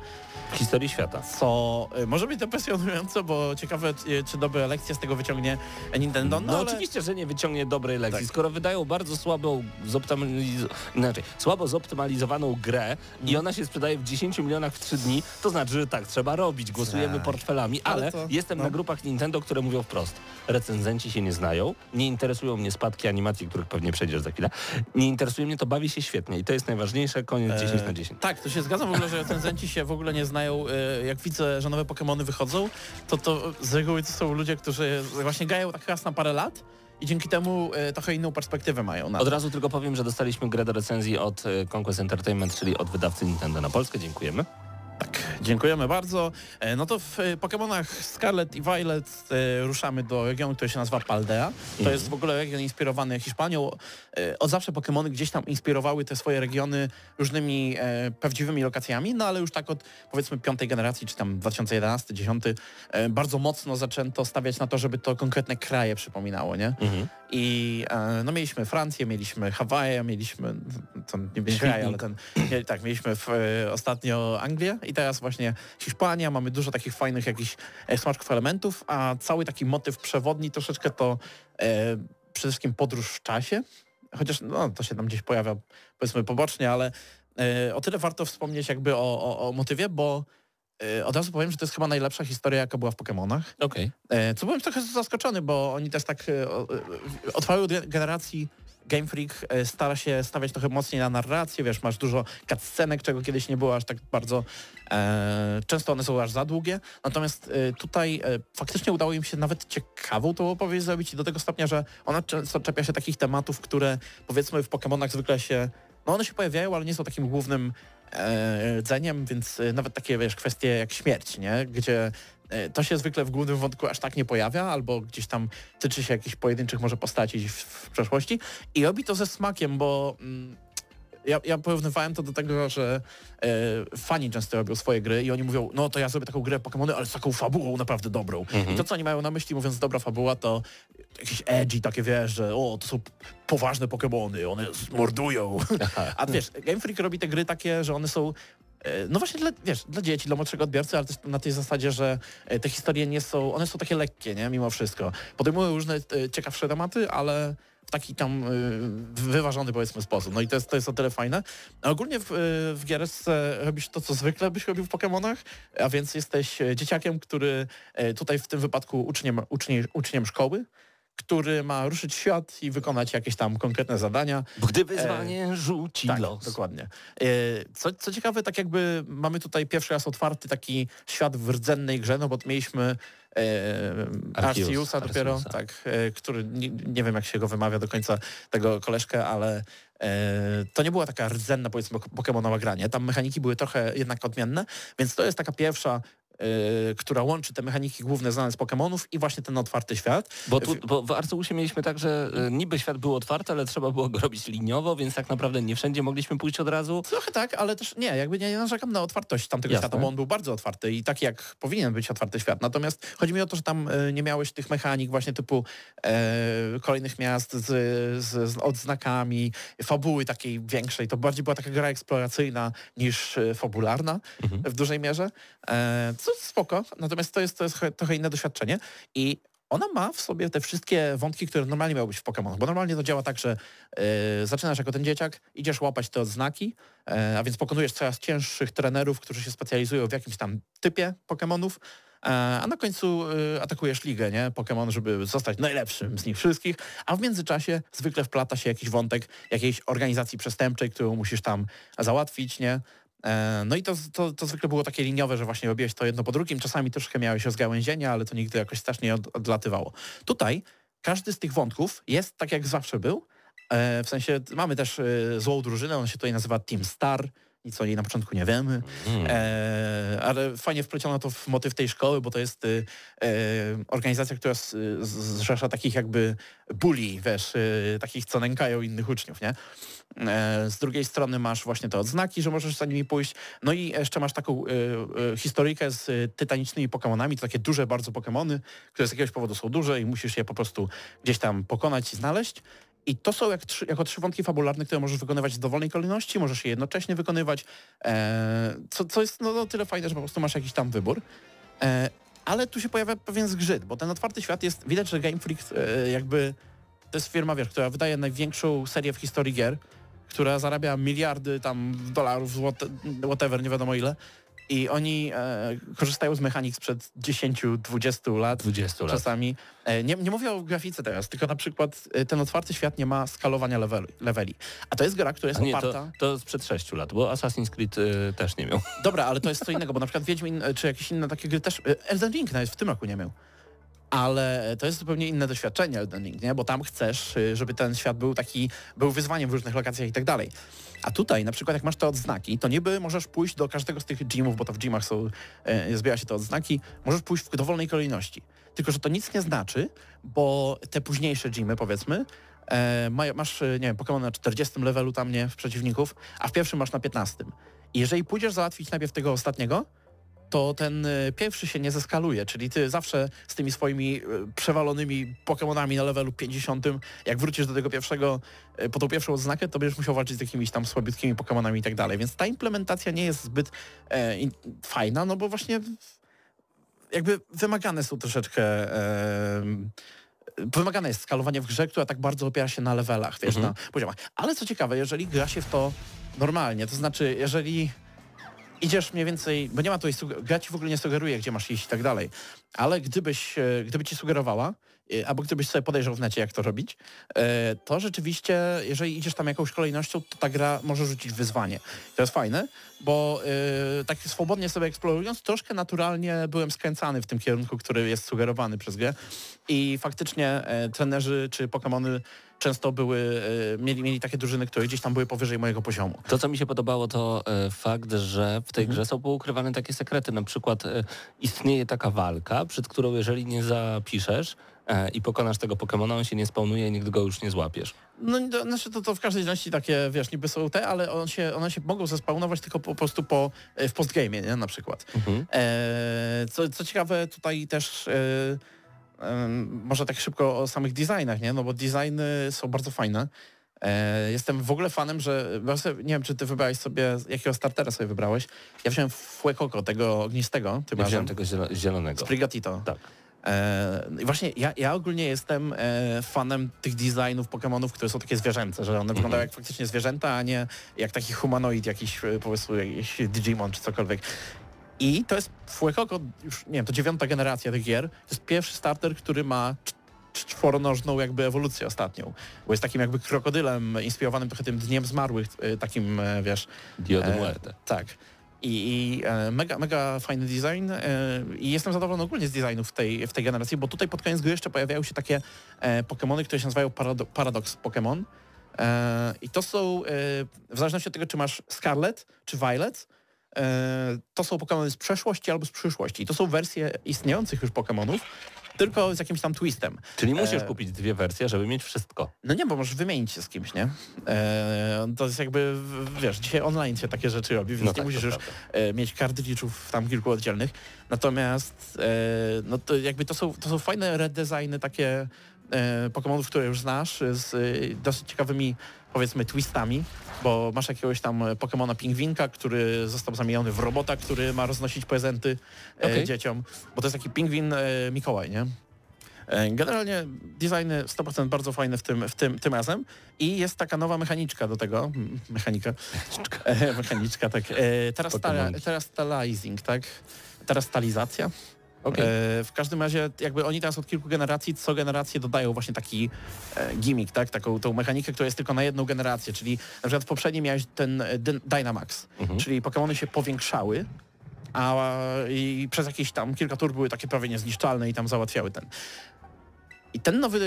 W historii świata. Co e, może być depresjonujące, bo ciekawe, e, czy dobre lekcje z tego wyciągnie Nintendo. No, No, ale... oczywiście, że nie wyciągnie dobrej lekcji. Tak. Skoro wydają bardzo słabo, zoptymaliz... inaczej, słabo zoptymalizowaną grę i Mm. ona się sprzedaje w 10 milionach w 3 dni, to znaczy, że tak, trzeba robić, głosujemy Tak. portfelami, ale, Ale to- jestem no. na grupach Nintendo, które mówią wprost. Recenzenci się nie znają, nie interesują mnie spadki animacji, których pewnie przejdziesz za chwilę. Nie interesuje mnie to, bawi się świetnie i to jest najważniejsze, koniec 10 na 10. Tak, to się zgadzam w ogóle, że recenzenci się w ogóle nie znają. E, Jak widzę, że nowe Pokémony wychodzą, to to z reguły to są ludzie, którzy właśnie grają tak raz na parę lat i dzięki temu e, trochę inną perspektywę mają Od razu tylko powiem, że dostaliśmy grę do recenzji od e, Conquest Entertainment, czyli od wydawcy Nintendo na Polskę. Dziękujemy. Tak, dziękujemy bardzo. E, No to w e, Pokémonach Scarlet i Violet e, ruszamy do regionu, który się nazywa Paldea. To jest w ogóle region inspirowany Hiszpanią. Od zawsze Pokémony gdzieś tam inspirowały te swoje regiony różnymi prawdziwymi lokacjami, no ale już tak od powiedzmy piątej generacji, czy tam 2011, 10, e, bardzo mocno zaczęto stawiać na to, żeby to konkretne kraje przypominało, nie? Mhm. I no mieliśmy Francję, mieliśmy Hawaje, mieliśmy, to nie wiem kraj, ale ten, tak, mieliśmy w, ostatnio Anglię i teraz właśnie Hiszpania, mamy dużo takich fajnych jakichś e, smaczków elementów, a cały taki motyw przewodni troszeczkę to e, przede wszystkim podróż w czasie, chociaż no, to się tam gdzieś pojawia powiedzmy pobocznie, ale e, o tyle warto wspomnieć jakby o, o, o motywie, bo e, od razu powiem, że to jest chyba najlepsza historia, jaka była w Pokémonach. Okej. E, Co byłem trochę zaskoczony, bo oni też tak od paru ge- generacji Game Freak stara się stawiać trochę mocniej na narrację, wiesz, masz dużo cutscenek, czego kiedyś nie było aż tak bardzo, często one są aż za długie, natomiast e, tutaj e, faktycznie udało im się nawet ciekawą tą opowieść zrobić i do tego stopnia, że ona często czepia się takich tematów, które powiedzmy w Pokémonach zwykle się, no one się pojawiają, ale nie są takim głównym e, rdzeniem, więc e, nawet takie, wiesz, kwestie jak śmierć, nie? Gdzie e, to się zwykle w głównym wątku aż tak nie pojawia, albo gdzieś tam tyczy się jakichś pojedynczych może postaci w, w przeszłości i robi to ze smakiem, bo mm, ja, ja porównywałem to do tego, że e, fani często robią swoje gry i oni mówią, no to ja zrobię taką grę Pokémony, ale z taką fabułą naprawdę dobrą. I to, co oni mają na myśli, mówiąc dobra fabuła, to jakieś edgy takie, wiesz, że o, to są poważne Pokémony, one mordują. A wiesz, Game Freak robi te gry takie, że one są e, no właśnie dla, wiesz, dla dzieci, dla młodszego odbiorcy, ale też na tej zasadzie, że e, te historie nie są, one są takie lekkie, nie, mimo wszystko. Podejmują różne e, ciekawsze tematy, ale taki tam y, wyważony powiedzmy sposób. No i to jest, to jest o tyle fajne. A ogólnie w, y, w gierce robisz to, co zwykle byś robił w Pokémonach, a więc jesteś e, dzieciakiem, który e, tutaj w tym wypadku uczniem, uczniem, uczniem szkoły, który ma ruszyć świat i wykonać jakieś tam konkretne zadania. Gdy wyzwanie rzuci Tak, los. dokładnie. E, Co, co ciekawe, tak jakby mamy tutaj pierwszy raz otwarty taki świat w rdzennej grze, no bo mieliśmy e, Arceus, Arceusa dopiero, tak, e, który nie, nie wiem jak się go wymawia do końca tego koleżkę, ale e, to nie była taka rdzenna powiedzmy pokemonowa gra, nie? Tam mechaniki były trochę jednak odmienne, więc to jest taka pierwsza e, która łączy te mechaniki główne znane z Pokemonów i właśnie ten otwarty świat. Bo, tu, bo w Arceusie mieliśmy tak, że e, niby świat był otwarty, ale trzeba było go robić liniowo, więc tak naprawdę nie wszędzie mogliśmy pójść od razu. Trochę tak, ale też nie, jakby nie, nie narzekam na otwartość tamtego Jasne. świata, bo on był bardzo otwarty i taki jak powinien być otwarty świat. Natomiast chodzi mi o to, że tam e, nie miałeś tych mechanik właśnie typu kolejnych miast z, z, z odznakami, fabuły takiej większej. To bardziej była taka gra eksploracyjna niż fabularna w dużej mierze. Co spoko, natomiast to jest, to jest trochę- inne doświadczenie i ona ma w sobie te wszystkie wątki, które normalnie miały być w Pokémonach, bo normalnie to działa tak, że e, zaczynasz jako ten dzieciak, idziesz łapać te odznaki, e, a więc pokonujesz coraz cięższych trenerów, którzy się specjalizują w jakimś tam typie Pokémonów, e, a na końcu atakujesz ligę, nie? Pokémon, żeby zostać najlepszym z nich wszystkich, a w międzyczasie zwykle wplata się jakiś wątek jakiejś organizacji przestępczej, którą musisz tam załatwić, nie? E, No i to, to, to zwykle było takie liniowe, że właśnie robiłeś to jedno po drugim. Czasami troszkę miałeś rozgałęzienia, ale to nigdy jakoś strasznie od, odlatywało. Tutaj każdy z tych wątków jest tak jak zawsze był. E, W sensie mamy też e, złą drużynę, on się tutaj nazywa Team Star. Nic o niej na początku nie wiemy. Mm. E, ale fajnie wpleciono to w motyw tej szkoły, bo to jest e, organizacja, która z- z- zrzesza takich jakby bully, wiesz, y, takich, co nękają innych uczniów, nie? E, z drugiej strony masz właśnie te odznaki, że możesz za nimi pójść. No i jeszcze masz taką y, y, historyjkę z tytanicznymi Pokemonami, to takie duże bardzo Pokemony, które z jakiegoś powodu są duże i musisz je po prostu gdzieś tam pokonać i znaleźć. I to są jak trzy, jako trzy wątki fabularne, które możesz wykonywać w dowolnej kolejności, możesz je jednocześnie wykonywać, e, co, co jest no, no, tyle fajne, że po prostu masz jakiś tam wybór. E, ale tu się pojawia pewien zgrzyt, bo ten otwarty świat jest, widać, że Game Freak e, jakby, to jest firma, wiesz, która wydaje największą serię w historii gier, która zarabia miliardy tam dolarów, whatever, nie wiadomo ile. I oni e, korzystają z mechanik sprzed 10-20 lat. 20 lat. Czasami. E, nie, nie mówię o grafice teraz, tylko na przykład e, ten otwarty świat nie ma skalowania leveli. leveli. A to jest gra, która jest nie, oparta... to, to sprzed 6 lat, bo Assassin's Creed y, też nie miał. Dobra, ale to jest co innego, bo na przykład Wiedźmin e, czy jakieś inne takie gry też... e, Elden Ring nawet w tym roku nie miał. Ale to jest zupełnie inne doświadczenie Elden Ring, nie? Bo tam chcesz, y, żeby ten świat był taki, był wyzwaniem w różnych lokacjach i tak dalej. A tutaj na przykład jak masz te odznaki, to niby możesz pójść do każdego z tych gymów, bo to w gymach są, e, zbiera się te odznaki, możesz pójść w dowolnej kolejności. Tylko, że to nic nie znaczy, bo te późniejsze gymy, powiedzmy, e, ma, masz, e, nie wiem, Pokémon na 40 levelu tam, nie, w przeciwników, a w pierwszym masz na 15. I jeżeli pójdziesz załatwić najpierw tego ostatniego, to ten y, pierwszy się nie zeskaluje, czyli ty zawsze z tymi swoimi y, przewalonymi Pokemonami na levelu 50, jak wrócisz do tego pierwszego, y, po tą pierwszą odznakę, to będziesz musiał walczyć z jakimiś tam słabiutkimi Pokemonami i tak dalej, więc ta implementacja nie jest zbyt e, in, fajna, no bo właśnie jakby wymagane są troszeczkę e, wymagane jest skalowanie w grze, która tak bardzo opiera się na levelach, wiesz, Mhm. na poziomach. Ale co ciekawe, jeżeli gra się w to normalnie, to znaczy, jeżeli idziesz mniej więcej, bo nie ma tutaj, gra ci w ogóle nie sugeruje, gdzie masz iść i tak dalej, ale gdybyś, e, gdyby ci sugerowała, e, albo gdybyś sobie podejrzał w necie, jak to robić, e, to rzeczywiście, jeżeli idziesz tam jakąś kolejnością, to ta gra może rzucić wyzwanie. To jest fajne, bo tak swobodnie sobie eksplorując, troszkę naturalnie byłem skręcany w tym kierunku, który jest sugerowany przez grę i faktycznie trenerzy czy Pokémony często były, e, mieli, mieli takie drużyny, które gdzieś tam były powyżej mojego poziomu. To, co mi się podobało, to e, fakt, że w tej Mhm. grze są poukrywane takie sekrety. Na przykład e, istnieje taka walka, przed którą jeżeli nie zapiszesz i pokonasz tego Pokemona, on się nie spełnuje i nigdy go już nie złapiesz. No to, znaczy to, to w każdej części takie, wiesz, niby są te, ale one się, one się mogą zespawnować tylko po prostu po, w postgame, nie, na przykład. Mhm. E, co, co ciekawe, tutaj też e, może tak szybko o samych designach, nie? No bo designy są bardzo fajne. E, jestem w ogóle fanem, że nie wiem, czy ty wybrałeś sobie, jakiego startera sobie wybrałeś. Ja wziąłem Fuecoco, tego ognistego, tym Ja wziąłem tego zielo- zielonego. Z Prigatito. Tak. E, I właśnie ja, ja ogólnie jestem e, fanem tych designów Pokemonów, które są takie zwierzęce, że one wyglądają jak faktycznie zwierzęta, a nie jak taki humanoid jakiś, e, powiedzmy, jakiś Digimon czy cokolwiek. I to jest Fuecoco, już nie wiem, to dziewiąta generacja tych gier. To jest pierwszy starter, który ma cz- cz- czworonożną jakby ewolucję ostatnią. Bo jest takim jakby krokodylem inspirowanym trochę tym Dniem Zmarłych, e, takim, e, wiesz, Dio de E, tak. I, i e, mega, mega fajny design e, i jestem zadowolony ogólnie z designu w tej, w tej generacji, bo tutaj pod koniec gry jeszcze pojawiają się takie Pokemony, które się nazywają parado Paradox Pokémon. I to są, w zależności od tego, czy masz Scarlet czy Violet, to są Pokémony z przeszłości albo z przyszłości. I to są wersje istniejących już Pokémonów, tylko z jakimś tam twistem. Czyli musisz e, kupić dwie wersje, żeby mieć wszystko. No nie, bo możesz wymienić się z kimś, nie? E, to jest jakby, wiesz, dzisiaj online się takie rzeczy robi, więc No nie tak, musisz już prawda. e, mieć kartridżów tam kilku oddzielnych. Natomiast e, no to jakby to są, to są fajne redesigny takie e, Pokemonów, które już znasz, z e, dosyć ciekawymi powiedzmy twistami, bo masz jakiegoś tam Pokemona Pingwinka, który został zamieniony w robota, który ma roznosić prezenty e, Okej. dzieciom, bo to jest taki pingwin e, Mikołaj, nie? E, Generalnie designy 100% bardzo fajne w tym, w tym, tym razem. I jest taka nowa mechaniczka do tego, mechanika, e, mechaniczka, tak, e, teraz, Pokemonki. teraz stalizing, tak, teraz stalizacja, Okej. E, w każdym razie jakby oni teraz od kilku generacji co generację dodają właśnie taki e, gimmick, tak? Taką tą mechanikę, która jest tylko na jedną generację, czyli na przykład w poprzedniej miałeś ten e, Dyn- Dynamax, Mhm. czyli Pokémony się powiększały, a i przez jakieś tam kilka tur były takie prawie niezniszczalne i tam załatwiały ten. I ten nowy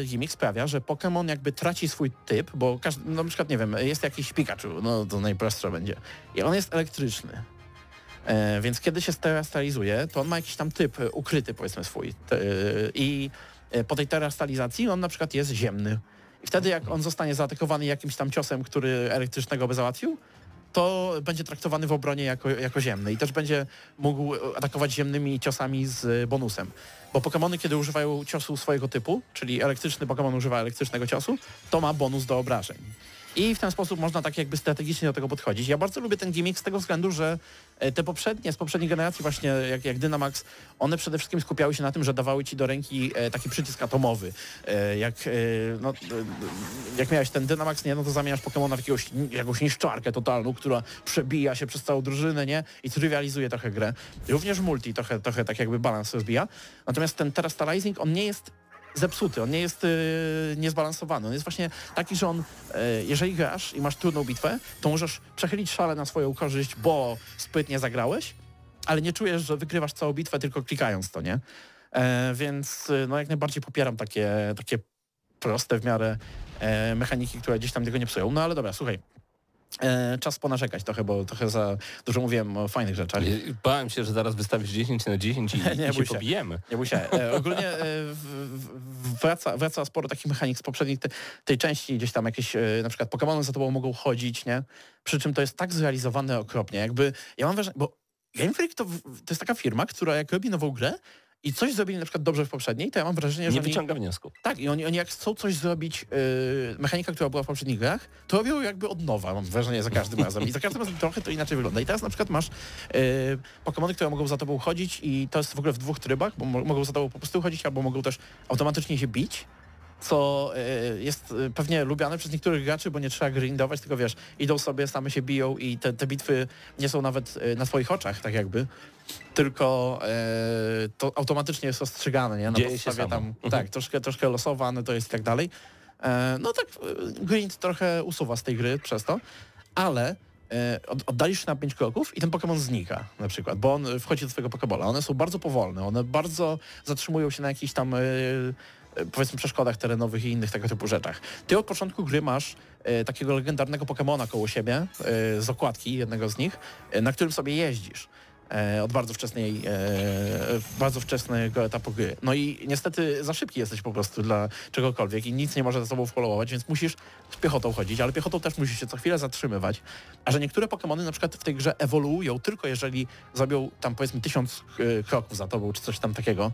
e, gimmick sprawia, że Pokémon jakby traci swój typ, bo każdy, no na przykład nie wiem, jest jakiś Pikachu, no to najprostsze będzie. I on jest elektryczny. E, więc kiedy się terastalizuje, to on ma jakiś tam typ e, ukryty, powiedzmy swój. Te, I e, po tej terastalizacji on na przykład jest ziemny. I wtedy jak on zostanie zaatakowany jakimś tam ciosem, który elektrycznego by załatwił, to będzie traktowany w obronie jako, jako ziemny i też będzie mógł atakować ziemnymi ciosami z bonusem. Bo Pokémony, kiedy używają ciosu swojego typu, czyli elektryczny Pokémon używa elektrycznego ciosu, to ma bonus do obrażeń. I w ten sposób można tak jakby strategicznie do tego podchodzić. Ja bardzo lubię ten gimmick z tego względu, że e, te poprzednie, z poprzedniej generacji właśnie jak, jak Dynamax, one przede wszystkim skupiały się na tym, że dawały ci do ręki e, taki przycisk atomowy. E, jak, no, jak miałeś ten Dynamax, nie, no to zamieniasz Pokemona w jakiegoś, jakąś niszczarkę totalną, która przebija się przez całą drużynę, nie? I trywializuje trochę grę. Również multi trochę, trochę tak jakby balans rozbija. Natomiast ten Terastalizing, on nie jest zepsuty, on nie jest yy, niezbalansowany. On jest właśnie taki, że on, yy, jeżeli grasz i masz trudną bitwę, to możesz przechylić szale na swoją korzyść, bo sprytnie zagrałeś, ale nie czujesz, że wygrywasz całą bitwę tylko klikając to, nie? E, więc y, no jak najbardziej popieram takie, takie proste w miarę e, mechaniki, które gdzieś tam tego nie psują. No ale dobra, słuchaj. E, czas ponarzekać trochę, bo trochę za dużo mówiłem o fajnych rzeczach. Bałem się, że zaraz wystawisz 10 na 10 i, Nie i się pobijemy. Nie bój się. E, ogólnie e, w, wraca, wraca sporo takich mechanik z poprzednich te, tej części, gdzieś tam jakieś na przykład Pokémony za tobą mogą chodzić, nie? Przy czym to jest tak zrealizowane okropnie. Jakby, ja mam wrażenie, bo Game Freak to, to jest taka firma, która jak robi nową grę i coś zrobili na przykład dobrze w poprzedniej, to ja mam wrażenie, że Nie oni, wyciąga wniosku. tak, i oni, oni jak chcą coś zrobić, yy, mechanika, która była w poprzednich grach, to robią jakby od nowa, mam wrażenie, za każdym razem. I za każdym razem trochę to inaczej wygląda. I teraz na przykład masz yy, Pokémony, które mogą za tobą chodzić i to jest w ogóle w dwóch trybach, bo mo mogą za tobą po prostu chodzić, albo mogą też automatycznie się bić co yy, jest yy, pewnie lubiane przez niektórych graczy, bo nie trzeba grindować, tylko wiesz, idą sobie, same się biją i te, te bitwy nie są nawet yy, na swoich oczach, tak jakby, tylko yy, to automatycznie jest ostrzegane, nie? Na Dzieje podstawie tam, Mhm. tak, troszkę, troszkę losowane to jest i tak dalej. E, no tak, e, grind trochę usuwa z tej gry przez to, ale e, od, oddalisz na 5 kroków i ten Pokémon znika na przykład, bo on wchodzi do twojego Pokébola. One są bardzo powolne, one bardzo zatrzymują się na jakichś tam e, e, powiedzmy przeszkodach terenowych i innych tego typu rzeczach. Ty od początku gry masz e, takiego legendarnego Pokémona koło siebie, e, z okładki jednego z nich, e, na którym sobie jeździsz od bardzo wczesnej, bardzo wczesnego etapu gry. No i niestety za szybki jesteś po prostu dla czegokolwiek i nic nie może za sobą followować, więc musisz z piechotą chodzić, ale piechotą też musisz się co chwilę zatrzymywać. A że niektóre Pokémony na przykład w tej grze ewoluują tylko jeżeli zrobią tam powiedzmy tysiąc kroków za tobą, czy coś tam takiego.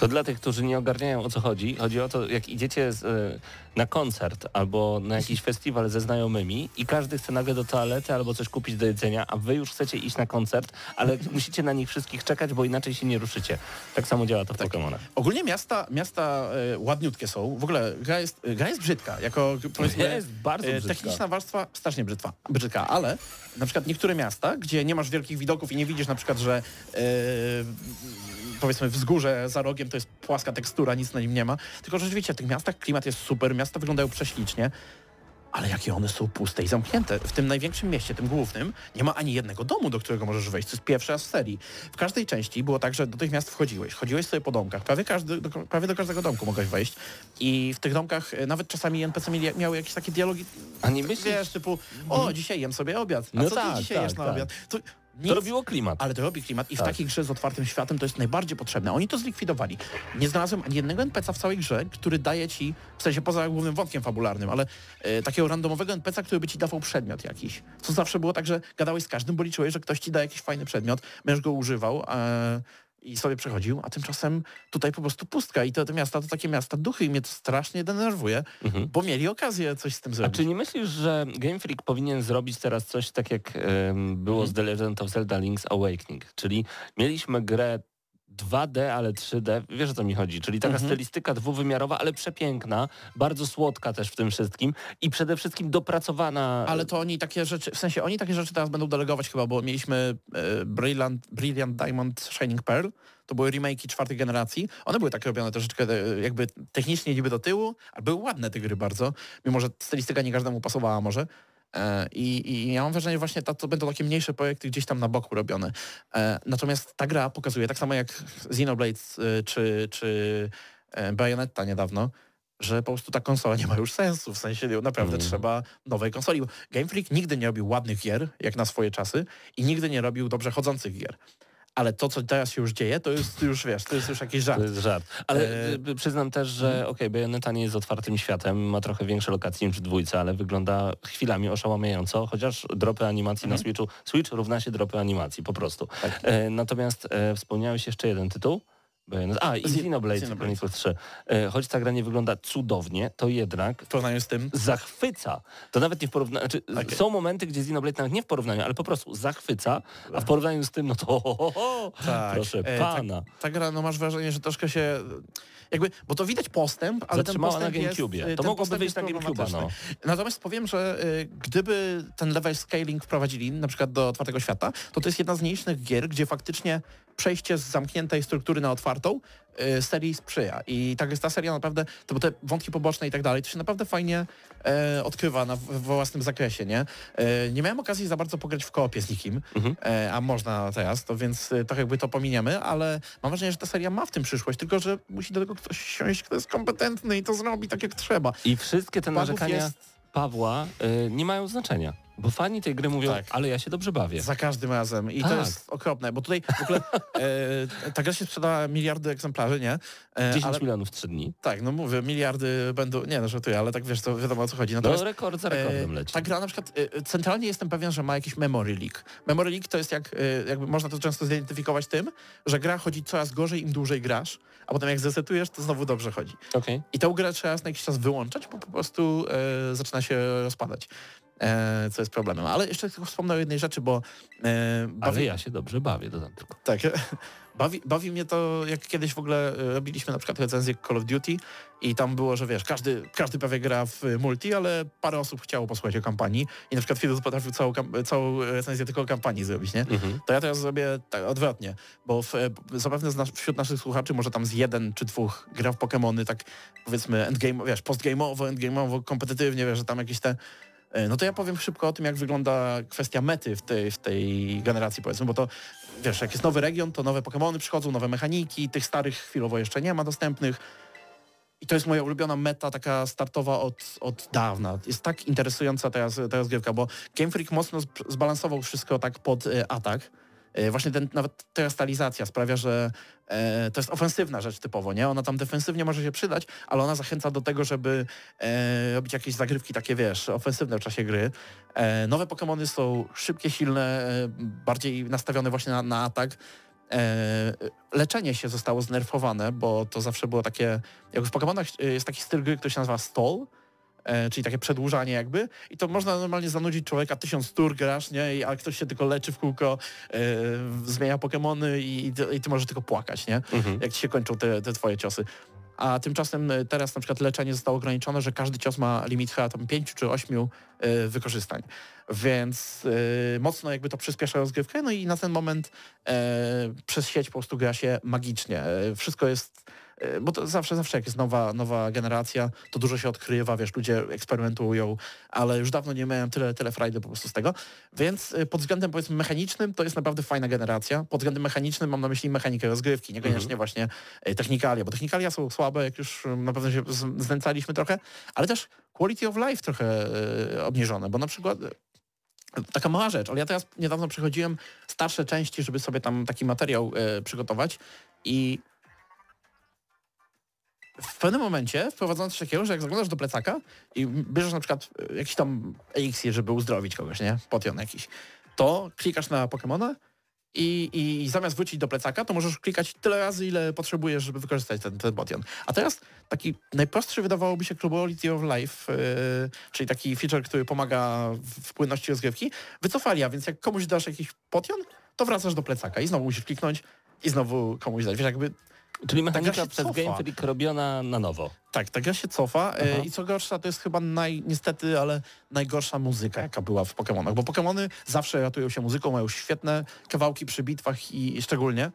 To dla tych, którzy nie ogarniają o co chodzi, chodzi o to, jak idziecie z, e, na koncert albo na jakiś festiwal ze znajomymi i każdy chce nagle do toalety albo coś kupić do jedzenia, a wy już chcecie iść na koncert, ale musicie na nich wszystkich czekać, bo inaczej się nie ruszycie. Tak samo działa to w Pokémonach. Ogólnie miasta, miasta e, ładniutkie są. W ogóle gra jest, gra jest brzydka, jako powiedzmy Jest bardzo e, brzydka. techniczna warstwa strasznie brzydka, brzydka, ale na przykład niektóre miasta, gdzie nie masz wielkich widoków i nie widzisz na przykład, że powiedzmy wzgórze za rogiem to jest płaska tekstura, nic na nim nie ma, tylko że rzeczywiście w tych miastach klimat jest super, miasta wyglądają prześlicznie, ale jakie one są puste i zamknięte. W tym największym mieście, tym głównym, nie ma ani jednego domu, do którego możesz wejść. To jest pierwszy raz w serii. W każdej części było tak, że do tych miast wchodziłeś. Chodziłeś sobie po domkach. Prawie, każdy, do, prawie do każdego domku mogłeś wejść. I w tych domkach e, nawet czasami NPC mieli, miały jakieś takie dialogi, A nie myślisz, wiesz, typu o, dzisiaj jem sobie obiad. A No co tak, ty dzisiaj tak, jesz na tak. obiad? To, nic, to robiło klimat. ale to robi klimat i w Tak. takiej grze z otwartym światem to jest najbardziej potrzebne. Oni to zlikwidowali. Nie znalazłem ani jednego NPC'a w całej grze, który daje ci, w sensie poza głównym wątkiem fabularnym, ale e, takiego randomowego NPC'a, który by ci dawał przedmiot jakiś. Co zawsze było tak, że gadałeś z każdym, bo liczyłeś, że ktoś ci da jakiś fajny przedmiot, będziesz go używał e, i sobie przechodził, a tymczasem tutaj po prostu pustka i te, te miasta to takie miasta duchy i mnie to strasznie denerwuje, Mhm. bo mieli okazję coś z tym A zrobić. czy nie myślisz, że Game Freak powinien zrobić teraz coś tak jak em, było z The Legend of Zelda Link's Awakening? Czyli mieliśmy grę 2D, ale 3D, wiesz o co mi chodzi, czyli taka Mhm. stylistyka dwuwymiarowa, ale przepiękna, bardzo słodka też w tym wszystkim i przede wszystkim dopracowana. Ale to oni takie rzeczy, w sensie oni takie rzeczy teraz będą delegować chyba, bo mieliśmy e, Brilliant, Brilliant Diamond Shining Pearl, to były remake'i czwartej generacji. One były takie robione troszeczkę e, jakby technicznie niby do tyłu, a były ładne te gry bardzo, mimo że stylistyka nie każdemu pasowała może. E, I, I ja mam wrażenie, że właśnie to, to będą takie mniejsze projekty gdzieś tam na boku robione. E, Natomiast ta gra pokazuje, tak samo jak Xenoblade e, czy, czy Bayonetta niedawno, że po prostu ta konsola nie ma już sensu, w sensie naprawdę Mm. trzeba nowej konsoli. Game Freak nigdy nie robił ładnych gier, jak na swoje czasy i nigdy nie robił dobrze chodzących gier. Ale to, co teraz się już dzieje, to jest już, wiesz, to jest już jakiś żart. To jest żart. Ale E, y, przyznam też, że okej, Bayonetta nie jest otwartym światem, ma trochę większe lokacje niż dwójce, ale wygląda chwilami oszałamiająco, chociaż dropy animacji na Switchu, Switch równa się dropy animacji, po prostu. E, natomiast e, wspomniałeś jeszcze jeden tytuł. A, i Xen- Xenoblade. Chronicles 3. E, choć ta gra nie wygląda cudownie, to jednak W porównaniu z tym, zachwyca. To nawet nie w porównaniu, znaczy Okej. są momenty, gdzie Xenoblade nawet nie w porównaniu, ale po prostu zachwyca, a w porównaniu z tym, no to ho, ho, ho, Tak, proszę e, pana. ta gra, no masz wrażenie, że troszkę się... Jakby, bo to widać postęp, ale Zatrzymała ten na postęp. Jest, y, To ten mogłoby wyjść na problematyczny. no. Natomiast powiem, że y, gdyby ten level scaling wprowadzili na przykład do otwartego świata, to to jest jedna z nielicznych gier, gdzie faktycznie przejście z zamkniętej struktury na otwartą y, serii sprzyja. I tak jest ta seria naprawdę, to bo te wątki poboczne i tak dalej, to się naprawdę fajnie e, odkrywa na, w, w własnym zakresie, nie? E, nie miałem okazji za bardzo pograć w koopie z nikim, Mhm. e, a można teraz, to więc e, tak jakby to pominiemy, ale mam wrażenie, że ta seria ma w tym przyszłość, tylko że musi do tego ktoś siąść, kto jest kompetentny i to zrobi tak jak trzeba. I wszystkie te Bugów narzekania jest Pawła y, nie mają znaczenia, bo fani tej gry mówią, Tak. ale ja się dobrze bawię. za każdym razem i Tak. to jest okropne, bo tutaj w ogóle e, ta gra się sprzedała miliardy egzemplarzy, nie? E, 10 ale, milionów w 3 dni. tak, no mówię, miliardy będą, nie no żartuję, ale tak wiesz, to wiadomo o co chodzi. No Natomiast rekord za rekordem E, leci. Ta gra na przykład, e, centralnie jestem pewien, że ma jakiś memory leak. Memory leak to jest jak, e, jakby można to często zidentyfikować tym, że gra chodzi coraz gorzej im dłużej grasz, a potem jak zresetujesz, to znowu dobrze chodzi. Okej. I tę grę trzeba na jakiś czas wyłączać, bo po prostu e, zaczyna się rozpadać. E, co jest problemem. Ale jeszcze tylko wspomnę o jednej rzeczy, bo e, Ale bawi, ja się dobrze bawię, dodam tylko. tak, bawi, bawi mnie to, jak kiedyś w ogóle e, robiliśmy na przykład recenzję Call of Duty i tam było, że wiesz, każdy, każdy prawie gra w multi, ale parę osób chciało posłuchać o kampanii i na przykład Fidus potrafił całą, całą recenzję tylko o kampanii zrobić, nie? Mhm. To ja teraz zrobię tak odwrotnie, bo w, zapewne z nas, wśród naszych słuchaczy może tam z jeden czy dwóch gra w Pokémony, tak powiedzmy endgame, wiesz, postgame'owo, endgame'owo, kompetytywnie, wiesz, że tam jakieś te no to ja powiem szybko o tym, jak wygląda kwestia mety w tej, w tej generacji, powiedzmy, bo to, wiesz, jak jest nowy region, to nowe Pokémony przychodzą, nowe mechaniki, tych starych chwilowo jeszcze nie ma dostępnych. I to jest moja ulubiona meta, taka startowa od, od dawna. Jest tak interesująca teraz, ta rozgrywka, bo Game Freak mocno zb- zbalansował wszystko tak pod e, atak. E, Właśnie ten, nawet stylizacja sprawia, że e, to jest ofensywna rzecz typowo, nie? Ona tam defensywnie może się przydać, ale ona zachęca do tego, żeby e, robić jakieś zagrywki takie, wiesz, ofensywne w czasie gry. E, nowe Pokémony są szybkie, silne, e, bardziej nastawione właśnie na, na atak. E, leczenie się zostało znerfowane, bo to zawsze było takie, jak w Pokémonach e, jest taki styl gry, który się nazywa stall, e, czyli takie przedłużanie jakby i to można normalnie zanudzić człowieka, tysiąc tur grasz, nie, I, a ktoś się tylko leczy w kółko, e, zmienia Pokémony i, i, ty, i ty możesz tylko płakać, nie, Mhm. jak ci się kończą te, te twoje ciosy. A tymczasem e, teraz na przykład leczenie zostało ograniczone, że każdy cios ma limit chyba tam pięciu czy ośmiu e, wykorzystań. Więc mocno jakby to przyspiesza rozgrywkę, no i na ten moment przez sieć po prostu gra się magicznie. Wszystko jest bo to zawsze, zawsze jak jest nowa, nowa generacja, to dużo się odkrywa, wiesz, ludzie eksperymentują, ale już dawno nie miałem tyle, tyle frajdy po prostu z tego, więc e, pod względem powiedzmy mechanicznym to jest naprawdę fajna generacja. Pod względem mechanicznym mam na myśli mechanikę rozgrywki, niekoniecznie właśnie e, technikalia, bo technikalia są słabe, jak już e, na pewno się znęcaliśmy trochę, ale też quality of life trochę e, obniżone, bo na przykład e, Taka mała rzecz, ale ja teraz niedawno przechodziłem starsze części, żeby sobie tam taki materiał e, przygotować i w pewnym momencie wprowadzono coś takiego, że jak zaglądasz do plecaka i bierzesz na przykład e, jakiś tam eliksir, żeby uzdrowić kogoś, nie? Potion jakiś, to klikasz na Pokemona i, i zamiast wrócić do plecaka, to możesz klikać tyle razy, ile potrzebujesz, żeby wykorzystać ten, ten potion. A teraz taki najprostszy wydawałoby się Quality of Life, yy, czyli taki feature, który pomaga w płynności rozgrywki, wycofali, a więc jak komuś dasz jakiś potion, to wracasz do plecaka i znowu musisz kliknąć i znowu komuś dać. Wiesz, jakby Czyli mechanika przez cofa. Game Freak robiona na nowo. Tak, ta gra się cofa e, Aha. i co gorsza, to jest chyba naj, niestety, ale najgorsza muzyka, jaka była w Pokémonach, bo Pokémony zawsze ratują się muzyką, mają świetne kawałki przy bitwach i, i szczególnie.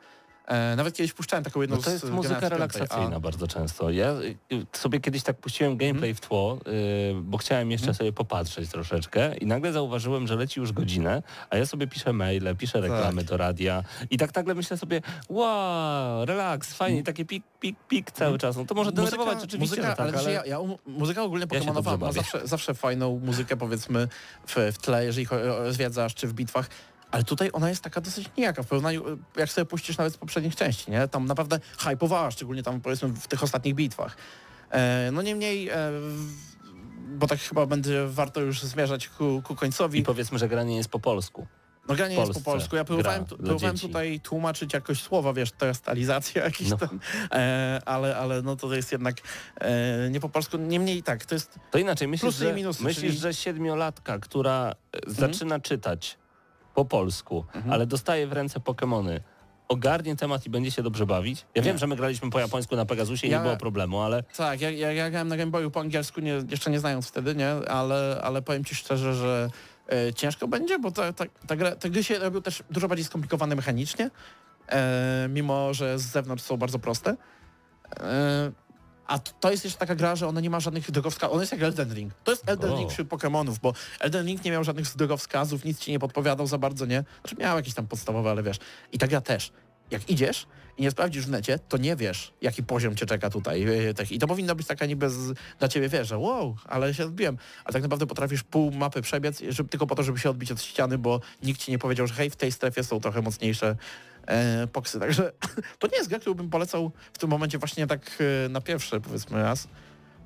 E, nawet kiedyś puszczałem taką jedną No to jest muzyka piątej, relaksacyjna bardzo często. Ja y, sobie kiedyś tak puściłem gameplay Mhm. w tło, y, bo chciałem jeszcze sobie popatrzeć troszeczkę i nagle zauważyłem, że leci już godzinę, a ja sobie piszę maile, piszę reklamy do radia i tak nagle myślę sobie, wow, relaks, fajnie, takie pik, pik, pik cały czas. No to może denerwować oczywiście, muzyka, tak, ale, ale... ja, ja, muzyka ogólnie Ja Pokémonowa dobrze ma zawsze, zawsze fajną muzykę powiedzmy w, w tle, jeżeli zwiedzasz czy w bitwach. Ale tutaj ona jest taka dosyć nijaka w porównaniu, e, jak sobie puścisz nawet z poprzednich części, nie? Tam naprawdę hypowała, szczególnie tam powiedzmy w tych ostatnich bitwach. E, no niemniej, e, bo tak chyba będzie warto już zmierzać ku, ku końcowi. I powiedzmy, że gra nie jest po polsku. No granie jest po polsku. Ja próbowałem, próbowałem tutaj tłumaczyć jakoś słowa, wiesz, to jest stalizacja jakiś No. tam, e, ale, ale no to jest jednak e, nie po polsku. Niemniej tak, to jest To inaczej, myślisz, Plusy i że, minusy, myślisz czyli- że siedmiolatka, która e, Mhm. zaczyna czytać po polsku, ale dostaje w ręce Pokemony, ogarnie temat i będzie się dobrze bawić? Ja wiem, Nie. że my graliśmy po japońsku na Pegasusie i Ja- nie było problemu, ale Tak, ja, ja, ja grałem na Game Boyu po angielsku, nie, jeszcze nie znając wtedy, nie? Ale, ale powiem ci szczerze, że e, ciężko będzie, bo ta, ta, ta gra, te gry się robią też dużo bardziej skomplikowane mechanicznie, e, mimo że z zewnątrz są bardzo proste. E, a to jest jeszcze taka gra, że ona nie ma żadnych drogowskazów. Ona jest jak Elden Ring. To jest Elden. Ring wśród Pokémonów, bo Elden Ring nie miał żadnych drogowskazów, nic ci nie podpowiadał za bardzo, nie? Znaczy miał jakieś tam podstawowe, ale wiesz. I ta gra też. Jak idziesz i nie sprawdzisz w necie, to nie wiesz, jaki poziom cię czeka tutaj. Yy, tak. I to powinno być taka niby z, dla ciebie, wiesz, że wow, ale się odbiłem. A tak naprawdę potrafisz pół mapy przebiec, żeby, tylko po to, żeby się odbić od ściany, bo nikt ci nie powiedział, że hej, w tej strefie są trochę mocniejsze e, poksy. Także to nie jest gra, którą bym polecał w tym momencie właśnie tak e, na pierwszy, powiedzmy raz.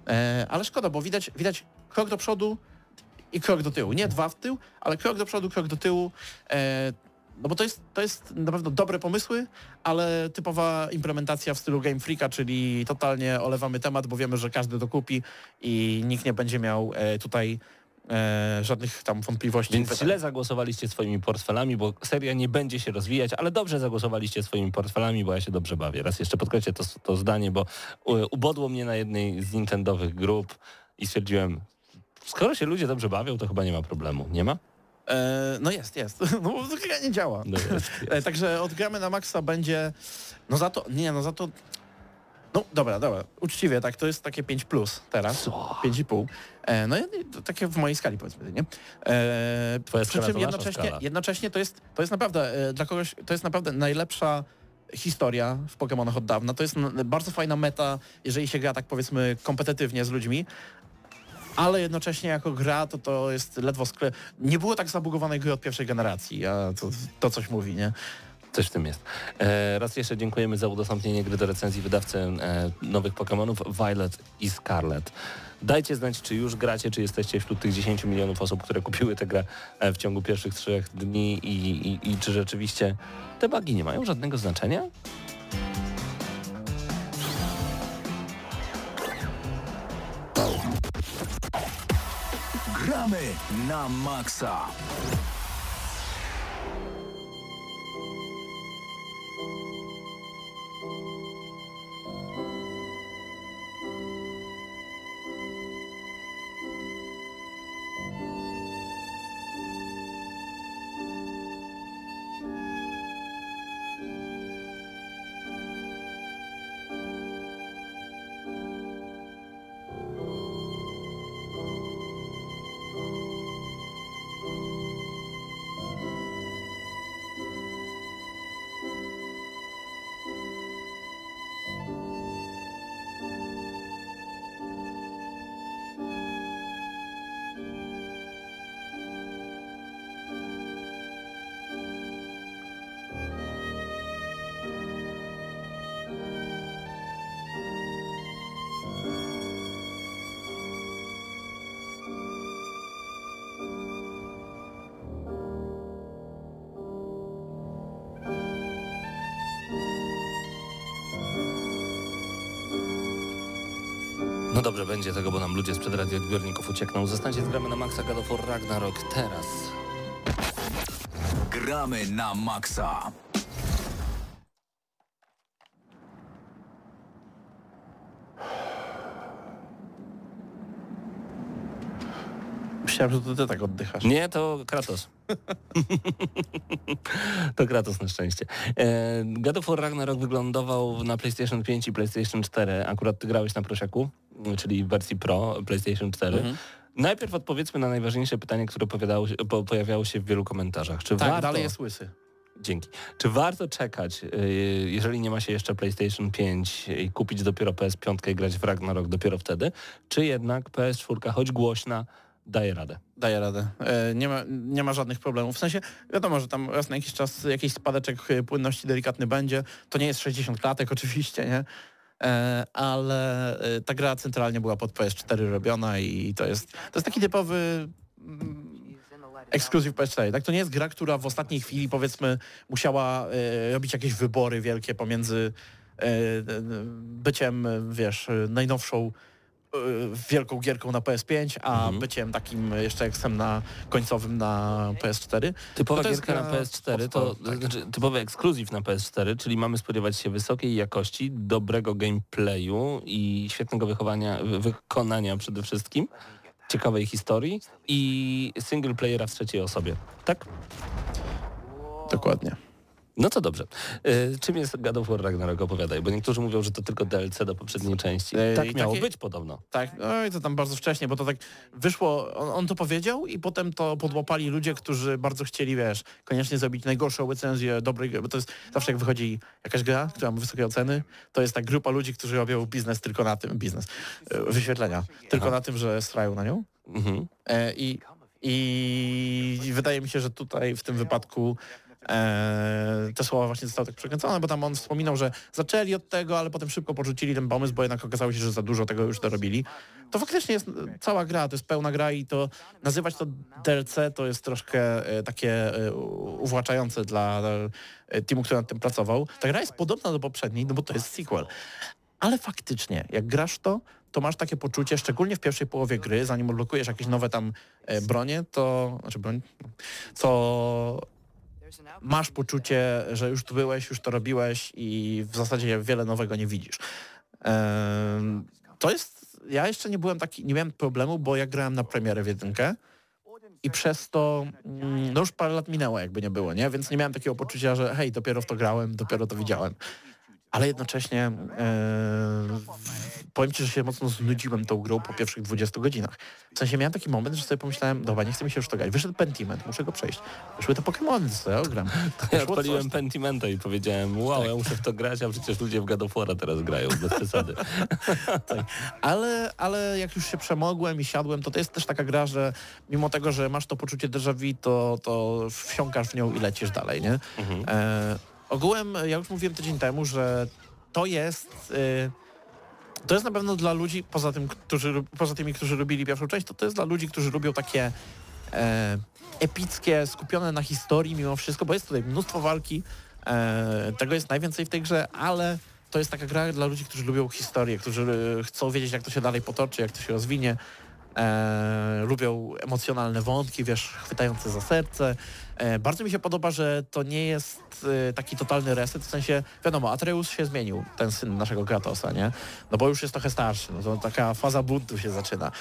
E, ale szkoda, bo widać, widać krok do przodu i krok do tyłu. Nie dwa w tył, ale krok do przodu, krok do tyłu. No bo to jest, to jest na pewno dobre pomysły, ale typowa implementacja w stylu Game Freaka, czyli totalnie olewamy temat, bo wiemy, że każdy to kupi i nikt nie będzie miał tutaj e, żadnych tam wątpliwości. Więc pytań. źle zagłosowaliście swoimi portfelami, bo seria nie będzie się rozwijać, ale dobrze zagłosowaliście swoimi portfelami, bo ja się dobrze bawię. Raz jeszcze podkreślę to, to zdanie, bo u- ubodło mnie na jednej z Nintendowych grup i stwierdziłem, skoro się ludzie dobrze bawią, to chyba nie ma problemu. Nie ma? E, no jest, jest. No bo gra nie działa. No jest, jest. E, także odgramy na maksa będzie, no za to, nie no za to, no dobra, dobra, uczciwie, tak, to jest takie 5 plus teraz, Co? 5,5. E, no i to takie w mojej skali powiedzmy, nie? E, Twoja przy czym jednocześnie, jednocześnie to jest, to jest naprawdę, e, dla kogoś, to jest naprawdę najlepsza historia w Pokémonach od dawna. To jest bardzo fajna meta, jeżeli się gra tak powiedzmy kompetytywnie z ludźmi, ale jednocześnie jako gra to to jest ledwo skle... Nie było tak zabugowanej gry od pierwszej generacji, a to, to coś mówi, nie? Coś w tym jest. E, raz jeszcze dziękujemy za udostępnienie gry do recenzji wydawcy e, nowych Pokémonów Violet i Scarlet. Dajcie znać, czy już gracie, czy jesteście wśród tych 10 milionów osób, które kupiły tę grę e, w ciągu pierwszych trzech dni i, i, i czy rzeczywiście te bugi nie mają żadnego znaczenia? Gramy na maksa. No dobrze będzie tego, bo nam ludzie sprzed radioodbiorników uciekną. Zostańcie z gramy na Maxa God of War Ragnarok teraz. Gramy na Maxa. Myślałem, że to ty tak oddychasz. Nie, to Kratos. to Kratos na szczęście. E, God of War Ragnarok wyglądował na PlayStation 5 i PlayStation 4. Akurat ty grałeś na prosiaku? Czyli wersji Pro PlayStation 4. Mhm. Najpierw odpowiedzmy na najważniejsze pytanie, które się, po, pojawiało się w wielu komentarzach. Czy Tak, warto... dalej jest łysy. Dzięki. Czy warto czekać, yy, jeżeli nie ma się jeszcze PlayStation 5 i kupić dopiero PS5 i grać w Ragnarok dopiero wtedy? Czy jednak PS4, choć głośna, daje radę? Daje radę. E, Nie ma, nie ma żadnych problemów. W sensie, wiadomo, że tam raz na jakiś czas jakiś spadeczek e, płynności delikatny będzie. To nie jest 60 klatek oczywiście, nie? E, Ale e, ta gra centralnie była pod PS4 robiona i to jest, to jest taki typowy mm, ekskluzyw PS4. Tak? To nie jest gra, która w ostatniej chwili powiedzmy musiała e, robić jakieś wybory wielkie pomiędzy byciem, wiesz, najnowszą wielką gierką na PS5, a Mhm. byciem takim jeszcze eksem na końcowym na PS4. Typowa gierka na gra PS4 to tak. znaczy, typowy ekskluzyw na PS4, czyli mamy spodziewać się wysokiej jakości, dobrego gameplayu i świetnego wychowania, wy- wykonania przede wszystkim, ciekawej historii i single playera w trzeciej osobie. Tak? Dokładnie. No to dobrze. E, czym jest God of War Ragnarok? Opowiadaj, bo niektórzy mówią, że to tylko DLC do poprzedniej części. E, tak miało takie- być podobno. Tak, no i to tam bardzo wcześnie, bo to tak wyszło, on, on to powiedział i potem to podłapali ludzie, którzy bardzo chcieli, wiesz, koniecznie zrobić najgorszą recenzję dobrej gry, bo to jest zawsze jak wychodzi jakaś gra, która ma wysokie oceny, to jest ta grupa ludzi, którzy robią biznes tylko na tym, biznes, e, wyświetlenia, tylko Aha. na tym, że strają na nią. Mhm. E, I, I wydaje mi się, że tutaj w tym wypadku e, te słowa właśnie zostały tak przekręcone, bo tam on wspominał, że zaczęli od tego, ale potem szybko porzucili ten pomysł, bo jednak okazało się, że za dużo tego już dorobili. To faktycznie jest cała gra, to jest pełna gra i to nazywać to DLC to jest troszkę e, takie e, uwłaczające dla e, teamu, który nad tym pracował. Ta gra jest podobna do poprzedniej, no bo to jest sequel. Ale faktycznie, jak grasz to, to masz takie poczucie, szczególnie w pierwszej połowie gry, zanim odblokujesz jakieś nowe tam bronie, to, znaczy broń, to masz poczucie, że już tu byłeś, już to robiłeś i w zasadzie wiele nowego nie widzisz. To jest, ja jeszcze nie byłem taki, nie miałem problemu, bo ja grałem na premierę w jedynkę i przez to, mm, no już parę lat minęło jakby nie było, nie? Więc nie miałem takiego poczucia, że hej, dopiero w to grałem, dopiero to widziałem. Ale jednocześnie e, powiem Ci, że się mocno znudziłem tą grą po pierwszych 20 godzinach. W sensie miałem taki moment, że sobie pomyślałem, dobra, nie chce mi się już to grać. Wyszedł Pentiment, muszę go przejść. Wyszły te Pokémony, co ja gram. Ja Wyszło odpaliłem coś. Pentimenta i powiedziałem, wow, ja muszę w to grać, a przecież ludzie w God of War'a teraz grają, bez przesady. Ale, ale jak już się przemogłem i siadłem, to to jest też taka gra, że mimo tego, że masz to poczucie déjà vu, to, to wsiąkasz w nią i lecisz dalej, nie? Mhm. E, ogółem, ja już mówiłem tydzień temu, że to jest... E, to jest na pewno dla ludzi, poza, tym, którzy, poza tymi, którzy lubili pierwszą część, to to jest dla ludzi, którzy lubią takie e, epickie, skupione na historii mimo wszystko, bo jest tutaj mnóstwo walki, e, tego jest najwięcej w tej grze, ale to jest taka gra dla ludzi, którzy lubią historię, którzy e, chcą wiedzieć, jak to się dalej potoczy, jak to się rozwinie, e, lubią emocjonalne wątki, wiesz, chwytające za serce. E, bardzo mi się podoba, że to nie jest e, taki totalny reset, w sensie, wiadomo, Atreus się zmienił, ten syn naszego Kratosa, nie? No bo już jest trochę starszy, no to taka faza buntu się zaczyna.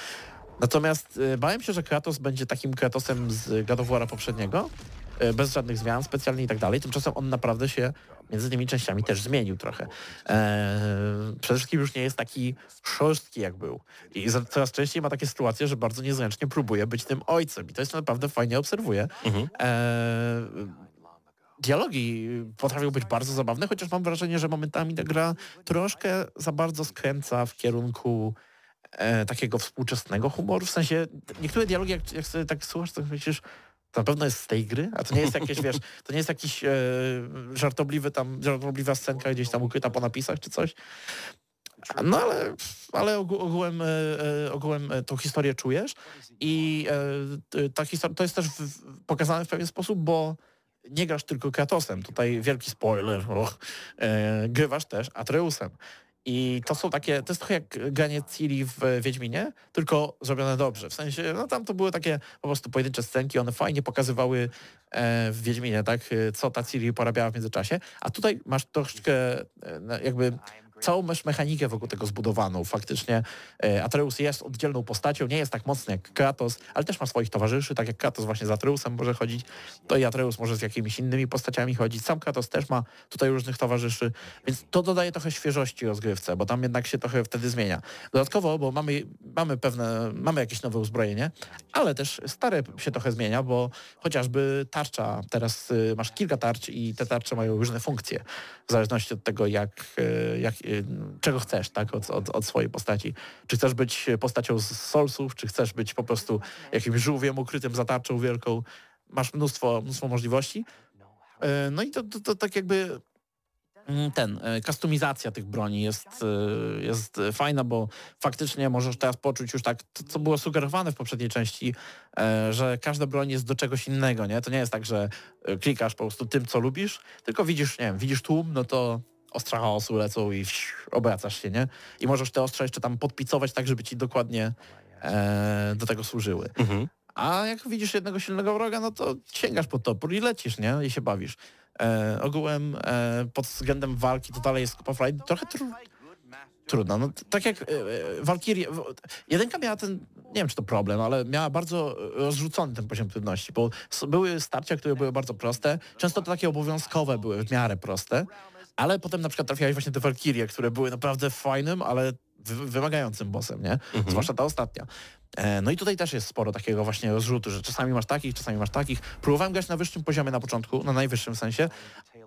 Natomiast e, bałem się, że Kratos będzie takim Kratosem z God poprzedniego, bez żadnych zmian specjalnie i tak dalej. Tymczasem on naprawdę się między tymi częściami też zmienił trochę. E, przede wszystkim już nie jest taki szorstki jak był. I coraz częściej ma takie sytuacje, że bardzo niezręcznie próbuje być tym ojcem. I to jest naprawdę fajnie obserwuję. Mhm. E, dialogi potrafią być bardzo zabawne, chociaż mam wrażenie, że momentami ta gra troszkę za bardzo skręca w kierunku e, takiego współczesnego humoru. W sensie niektóre dialogi, jak, jak sobie tak słuchasz, to myślisz, to na pewno jest z tej gry, a to nie jest jakieś, wiesz, to nie jest jakiś e, żartobliwy tam, żartobliwa scenka gdzieś tam ukryta po napisach czy coś. No ale, ale ogó- ogółem, e, e, ogółem e, tą historię czujesz i ta historia, to jest też pokazane w pewien sposób, bo nie grasz tylko Kratosem, tutaj wielki spoiler, och, grywasz też Atreusem. I to są takie, to jest trochę jak granie Ciri w Wiedźminie, tylko zrobione dobrze. W sensie, no tam to były takie po prostu pojedyncze scenki, one fajnie pokazywały e, w Wiedźminie, tak, e, co ta Ciri porabiała w międzyczasie, a tutaj masz troszeczkę e, jakby całą mechanikę wokół tego zbudowaną. Faktycznie e, Atreus jest oddzielną postacią, nie jest tak mocny jak Kratos, ale też ma swoich towarzyszy, tak jak Kratos właśnie z Atreusem może chodzić, to i Atreus może z jakimiś innymi postaciami chodzić. Sam Kratos też ma tutaj różnych towarzyszy, więc to dodaje trochę świeżości rozgrywce, bo tam jednak się trochę wtedy zmienia. Dodatkowo, bo mamy, mamy pewne, mamy jakieś nowe uzbrojenie, ale też stare się trochę zmienia, bo chociażby tarcza, teraz y, masz kilka tarcz i te tarcze mają różne funkcje, w zależności od tego, jak, y, jak, czego chcesz, tak, od, od, od swojej postaci. Czy chcesz być postacią z czy chcesz być po prostu jakimś żółwiem ukrytym za tarczą wielką. Masz mnóstwo, mnóstwo możliwości. E, No i to, to, to tak jakby mm, ten, e, kustomizacja tych broni jest, e, jest fajna, bo faktycznie możesz teraz poczuć już tak, to, co było sugerowane w poprzedniej części, że każda broń jest do czegoś innego, nie? To nie jest tak, że klikasz po prostu tym, co lubisz, tylko widzisz, nie wiem, widzisz tłum, no to ostrza chaosu lecą i obracasz się, nie? I możesz te ostrza jeszcze tam podpicować tak, żeby ci dokładnie e, do tego służyły. Mhm. A jak widzisz jednego silnego wroga, no to sięgasz po topór i lecisz, nie? I się bawisz. E, ogółem e, pod względem walki to dalej jest of Light trochę tru trudno. No, tak jak e, e, Valkyrie, w- jedynka miała ten, nie wiem czy to problem, ale miała bardzo rozrzucony ten poziom trudności, bo były starcia, które były bardzo proste, często to takie obowiązkowe były w miarę proste, ale potem na przykład trafiałeś właśnie te Valkyrie, które były naprawdę fajnym, ale wy wymagającym bossem, nie? Zwłaszcza ta ostatnia. E, No i tutaj też jest sporo takiego właśnie rozrzutu, że czasami masz takich, czasami masz takich. Próbowałem grać na wyższym poziomie na początku, na najwyższym sensie,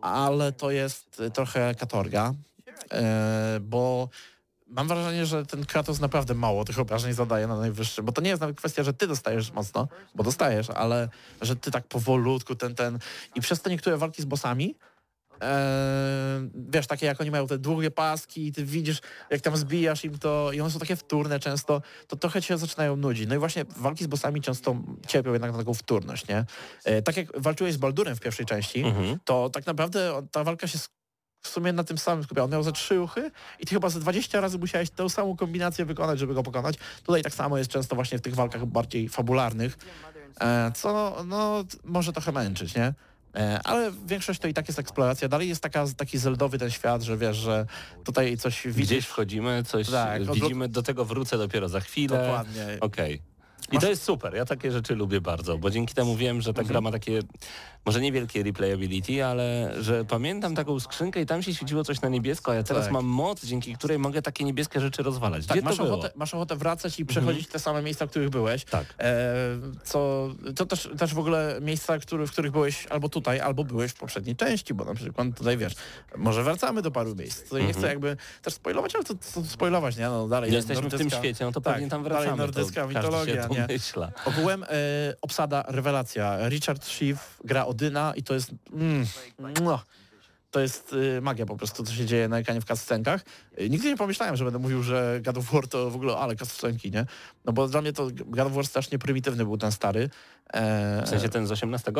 ale to jest trochę katorga, e, bo mam wrażenie, że ten Kratos naprawdę mało tych obrażeń zadaje na najwyższym, bo to nie jest nawet kwestia, że ty dostajesz mocno, bo dostajesz, ale że ty tak powolutku ten, ten i przez te niektóre walki z bossami Eee, wiesz, takie jak oni mają te długie paski i ty widzisz, jak tam zbijasz im to i one są takie wtórne często, to trochę cię zaczynają nudzić. No i właśnie walki z bossami często cierpią jednak na taką wtórność, nie? Eee, tak jak walczyłeś z Baldurem w pierwszej części, Mhm. to tak naprawdę ta walka się w sumie na tym samym skupiała. On miał ze trzy ruchy i ty chyba ze 20 razy musiałeś tę samą kombinację wykonać, żeby go pokonać. Tutaj tak samo jest często właśnie w tych walkach bardziej fabularnych, e, co no, t- może trochę męczyć, nie? E, Ale większość to i tak jest eksploracja. Dalej jest taka, taki zeldowy ten świat, że wiesz, że tutaj coś Gdzieś widzisz. wchodzimy, coś Tak, widzimy, do tego wrócę dopiero za chwilę. Dokładnie. Okej. I Masz- to jest super, ja takie rzeczy lubię bardzo, bo dzięki temu wiem, że ta Mhm. gra ma takie, może niewielkie replayability, ale że pamiętam taką skrzynkę i tam się świeciło coś na niebiesko, a ja teraz Tak. mam moc, dzięki której mogę takie niebieskie rzeczy rozwalać. Tak, Gdzie masz to było? ochotę, masz ochotę wracać i przechodzić te same miejsca, w których byłeś. Tak. E, co, to też, też w ogóle miejsca, który, w których byłeś albo tutaj, albo byłeś w poprzedniej części, bo na przykład tutaj wiesz, może wracamy do paru miejsc. Tutaj nie chcę jakby też spoilować, ale to, to spoilować, nie? No dalej jesteśmy w tym nordycka- świecie, no to tak, pewnie tam dalej wracamy. nordycka to mitologia, nie? domyśla. Ogółem e, obsada, rewelacja. Richard Schiff gra Odyna i to jest... Mm, no, to jest y, magia po prostu, co się dzieje na ekranie w cutscenkach. Y, nigdy nie pomyślałem, że będę mówił, że God of War to w ogóle, ale cutscenki, nie? No bo dla mnie to God of War strasznie prymitywny był ten stary. E, W sensie ten z 18?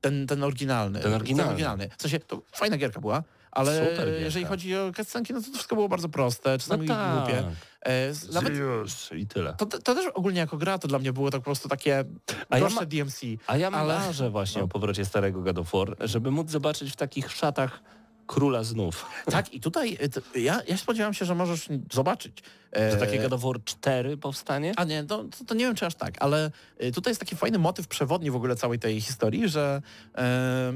ten, ten oryginalny. Ten oryginalny. W sensie, to fajna gierka była, ale Super jeżeli chodzi o cutscenki, no to, to wszystko było bardzo proste, czasami No tak. głupie. E, nawet Już i tyle. to, to też ogólnie jako gra to dla mnie było tak po prostu takie A ja ma- DMC. A ja Ale- marzę właśnie o powrocie starego God of War, żeby móc zobaczyć w takich szatach króla znów. Tak, i tutaj to, ja, ja spodziewam się, że możesz zobaczyć. e, Że takie God of War 4 powstanie? A nie, to, to, to nie wiem czy aż tak, ale tutaj jest taki fajny motyw przewodni w ogóle całej tej historii, że e, e,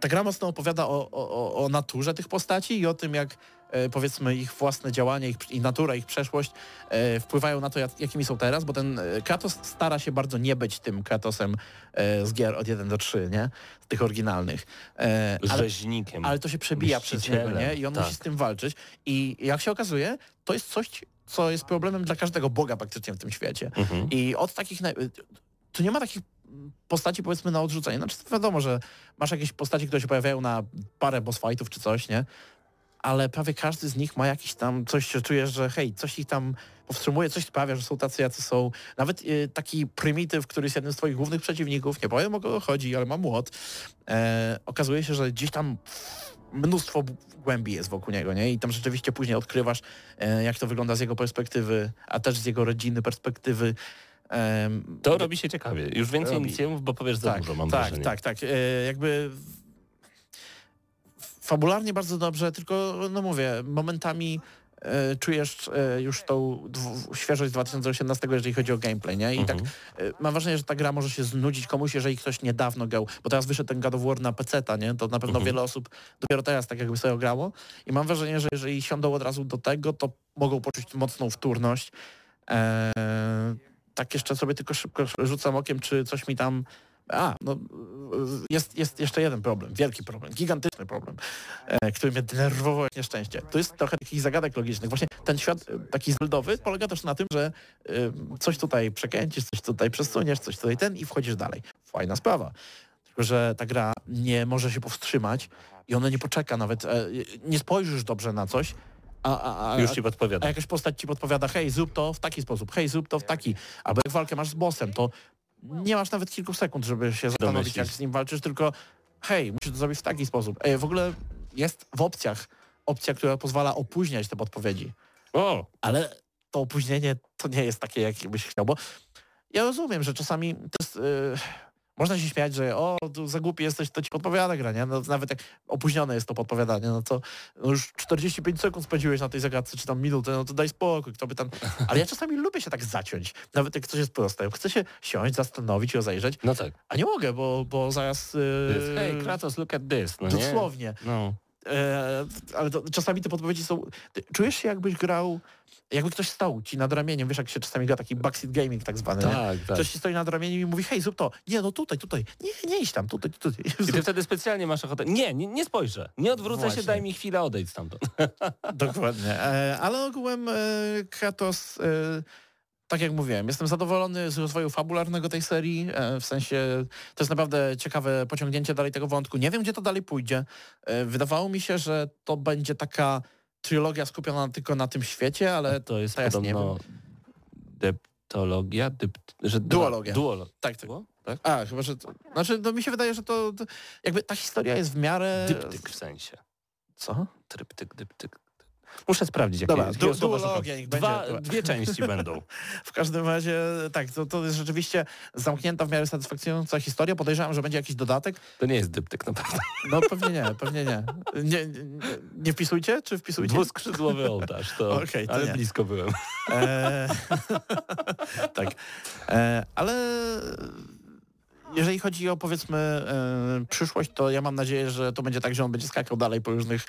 ta gra mocno opowiada o, o, o- naturze tych postaci i o tym, jak e, powiedzmy ich własne działania ich, i natura, ich przeszłość e, wpływają na to, jak, jakimi są teraz, bo ten e, Kratos stara się bardzo nie być tym Kratosem e, z gier od 1 do 3, nie? Z tych oryginalnych. E, ale, Rzeźnikiem. ale to się przebija przez niego, nie? I on tak. musi z tym walczyć. I jak się okazuje, to jest coś, co jest problemem dla każdego boga praktycznie w tym świecie. Mhm. I od takich... Tu nie ma takich postaci powiedzmy na odrzucenie. Znaczy wiadomo, że masz jakieś postaci, które się pojawiają na parę boss fightów czy coś, nie? Ale prawie każdy z nich ma jakiś tam coś, że czujesz, że hej, coś ich tam powstrzymuje, coś sprawia, że są tacy, jacy są. Nawet y, taki prymityw, który jest jednym z twoich głównych przeciwników, nie powiem o kogo chodzi, ale ma młot, e, okazuje się, że gdzieś tam mnóstwo głębi jest wokół niego, nie? I tam rzeczywiście później odkrywasz, e, jak to wygląda z jego perspektywy, a też z jego rodziny perspektywy. To robi się ciekawie. Już więcej Robi. nic nie mów, bo powiesz za tak, dużo, mam tak, wrażenie. tak, tak. E, jakby fabularnie bardzo dobrze, tylko no mówię, momentami e, czujesz e, już tą świeżość 2018, jeżeli chodzi o gameplay, nie? I Mhm. tak mam wrażenie, że ta gra może się znudzić komuś, jeżeli ktoś niedawno grał, bo teraz wyszedł ten God of War na PC, nie? To na pewno Mhm. wiele osób dopiero teraz tak jakby sobie grało i mam wrażenie, że jeżeli siądą od razu do tego, to mogą poczuć mocną wtórność. E, tak jeszcze sobie tylko szybko rzucam okiem, czy coś mi tam a, no jest, jest jeszcze jeden problem, wielki problem, gigantyczny problem, e, który mnie denerwował jak nieszczęście. To jest trochę takich zagadek logicznych. Właśnie ten świat e, taki zeldowy polega też na tym, że e, coś tutaj przekręcisz, coś tutaj przesuniesz, coś tutaj ten i wchodzisz dalej. Fajna sprawa. Tylko, że ta gra nie może się powstrzymać i ona nie poczeka nawet, e, nie spojrzysz dobrze na coś, a, a, a, Już ci a jakaś postać ci podpowiada, hej, zrób to w taki sposób, hej, zrób to w taki. Albo jak walkę masz z bossem, to nie masz nawet kilku sekund, żeby się zastanowić, Domyślić. jak z nim walczysz, tylko hej, musisz to zrobić w taki sposób. Ej, w ogóle jest w opcjach opcja, która pozwala opóźniać te podpowiedzi. O! Ale to opóźnienie to nie jest takie, jak byś chciał, bo ja rozumiem, że czasami to jest... Yy, można się śmiać, że o, tu za głupi jesteś, to ci podpowiada gra, nie? No, nawet jak opóźnione jest to podpowiadanie, no to no już 45 sekund spędziłeś na tej zagadce, czy tam minutę, no to daj spokój, kto by tam... Ale ja czasami lubię się tak zaciąć, nawet jak coś jest proste. Chcę się siąść, zastanowić, rozejrzeć, No tak. a nie mogę, bo, bo zaraz... Yy, Hej, Kratos, look at this. No nie? dosłownie. No. E, ale to, czasami te podpowiedzi są... Czujesz się jakbyś grał... Jakby ktoś stał ci nad ramieniem, wiesz jak się czasami gra taki backseat gaming tak zwany? Tak, tak. Ktoś ci stoi nad ramieniem i mówi, hej, zrób to. Nie, no tutaj, tutaj. Nie, nie idź tam, tutaj, tutaj. I ty wtedy specjalnie masz ochotę. Nie, nie, nie spojrzę. Nie odwrócę Właśnie. się, daj mi chwilę odejść stamtąd. Dokładnie. E, ale ogółem e, Kratos, e, tak jak mówiłem, jestem zadowolony z rozwoju fabularnego tej serii, e, w sensie to jest naprawdę ciekawe pociągnięcie dalej tego wątku. Nie wiem, gdzie to dalej pójdzie. E, wydawało mi się, że to będzie taka trylogia skupiona tylko na tym świecie, ale To jest Teraz nie podobno deptologia, dypt, że Duologia. Duolo. tak, tak. Było? tak? A, chyba, że to, znaczy, no mi się wydaje, że to, to jakby ta historia jest w miarę... Dyptyk w sensie. Co? Tryptyk, dyptyk. Muszę sprawdzić, jakie Dobra, jakiego du- duologia niech Dwa, będzie. Dwie części będą. W każdym razie tak, to, to jest rzeczywiście zamknięta w miarę satysfakcjonująca historia. Podejrzewam, że będzie jakiś dodatek. To nie jest dyptyk naprawdę. No pewnie nie, pewnie nie. Nie, nie, nie wpisujcie, czy wpisujcie? Dwuskrzydłowy ołtarz, to, Okej, to ale nie. blisko byłem. E, tak, e, ale jeżeli chodzi o powiedzmy e, przyszłość, to ja mam nadzieję, że to będzie tak, że on będzie skakał dalej po różnych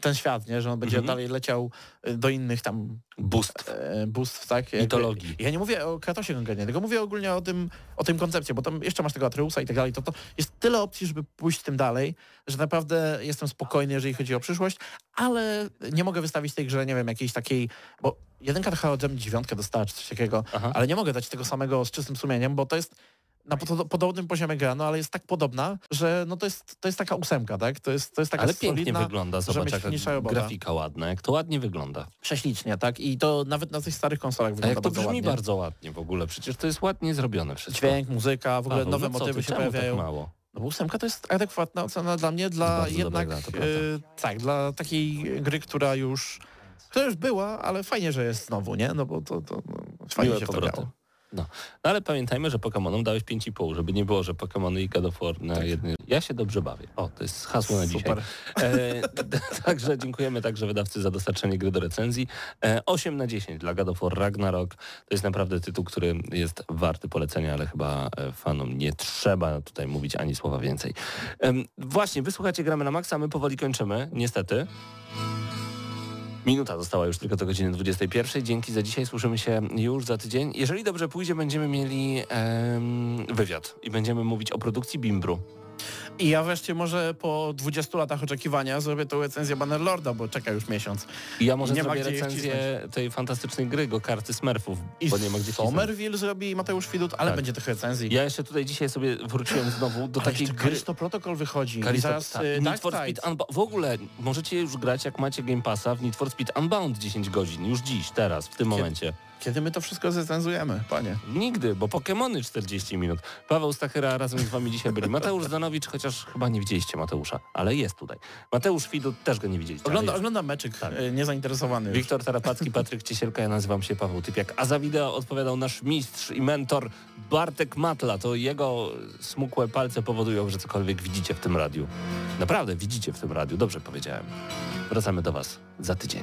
ten świat, nie? że on będzie Mhm. dalej leciał e, do innych tam Boost. e, bóstw, tak? Jakby- Mitologii. Ja nie mówię o Kratosie konkretnie, tylko mówię ogólnie o tym, o tym koncepcie, bo tam jeszcze masz tego Atreusa i tak dalej, to, to jest tyle opcji, żeby pójść tym dalej, że naprawdę jestem spokojny, jeżeli chodzi o przyszłość, ale nie mogę wystawić tej grze, nie wiem, jakiejś takiej, bo jedynka to chyba Gem dziewiątkę dostała, czy coś takiego, Aha. ale nie mogę dać tego samego z czystym sumieniem, bo to jest na pod- podobnym poziomie gra, no ale jest tak podobna, że no to jest, to jest taka ósemka, tak? To jest, to jest taka Ale pięknie solidna, wygląda, zobacz jaka grafika ładna, jak to ładnie wygląda. prześlicznie, tak? I to nawet na tych starych konsolach A wygląda jak to brzmi ładnie. bardzo ładnie w ogóle, przecież to jest ładnie zrobione wszystko. Dźwięk, muzyka, w ogóle Paweł, nowe no motywy ty, się czemu pojawiają. Tak mało? No bo ósemka to jest adekwatna ocena dla mnie, dla Bardzo jednak, gra, prawda. tak, dla takiej gry, która już, która już była, ale fajnie, że jest znowu, nie? No bo to, to no, fajnie Miłe się w to powroty. grało. No. no ale pamiętajmy, że Pokémonom dałeś 5,5, żeby nie było, że Pokémony i God of War na Tak. jednym. Ja się dobrze bawię. O, to jest hasło na dzisiaj. E, także dziękujemy także wydawcy za dostarczenie gry do recenzji. E, 8 na 10 dla God of War Ragnarok. To jest naprawdę tytuł, który jest warty polecenia, ale chyba e, fanom nie trzeba tutaj mówić ani słowa więcej. Em, właśnie, wysłuchacie Gramy na Maxa, my powoli kończymy, niestety. Minuta została już tylko do godziny 21. Dzięki za dzisiaj. Słyszymy się już za tydzień. Jeżeli dobrze pójdzie, będziemy mieli em, wywiad i będziemy mówić o produkcji Bimbru. I ja wreszcie może po 20 latach oczekiwania zrobię tą recenzję Bannerlorda, bo czeka już miesiąc. I ja może Nie zrobię recenzję tej fantastycznej gry, go karty Smurfów, bo nie ma gdzie. Somerville zrobi Mateusz Widut, ale Tak. będzie tych recenzji. Ja jeszcze tutaj dzisiaj sobie wróciłem znowu do Ale takiej gry. Kalisto Protocol wychodzi. I Kalisto, zaraz tak, y, Need Dark for. Speed Unbound. W ogóle możecie już grać, jak macie Game Passa, w Need for Speed Unbound 10 godzin. Już dziś, teraz, w tym momencie. Kiedy my to wszystko zrecenzujemy, panie? Nigdy, bo Pokemony 40 minut. Paweł Stachyra razem z wami dzisiaj byli. Mateusz Zanowicz, chociaż chyba nie widzieliście Mateusza, ale jest tutaj. Mateusz Widut też go nie widzieliście. Ogląda, oglądam meczyk, e, niezainteresowany już. Wiktor Tarapacki, Patryk Ciesielka, ja nazywam się Paweł Typiak, a za wideo odpowiadał nasz mistrz i mentor Bartek Matla. To jego smukłe palce powodują, że cokolwiek widzicie w tym radiu. Naprawdę widzicie w tym radiu, dobrze powiedziałem. Wracamy do Was za tydzień.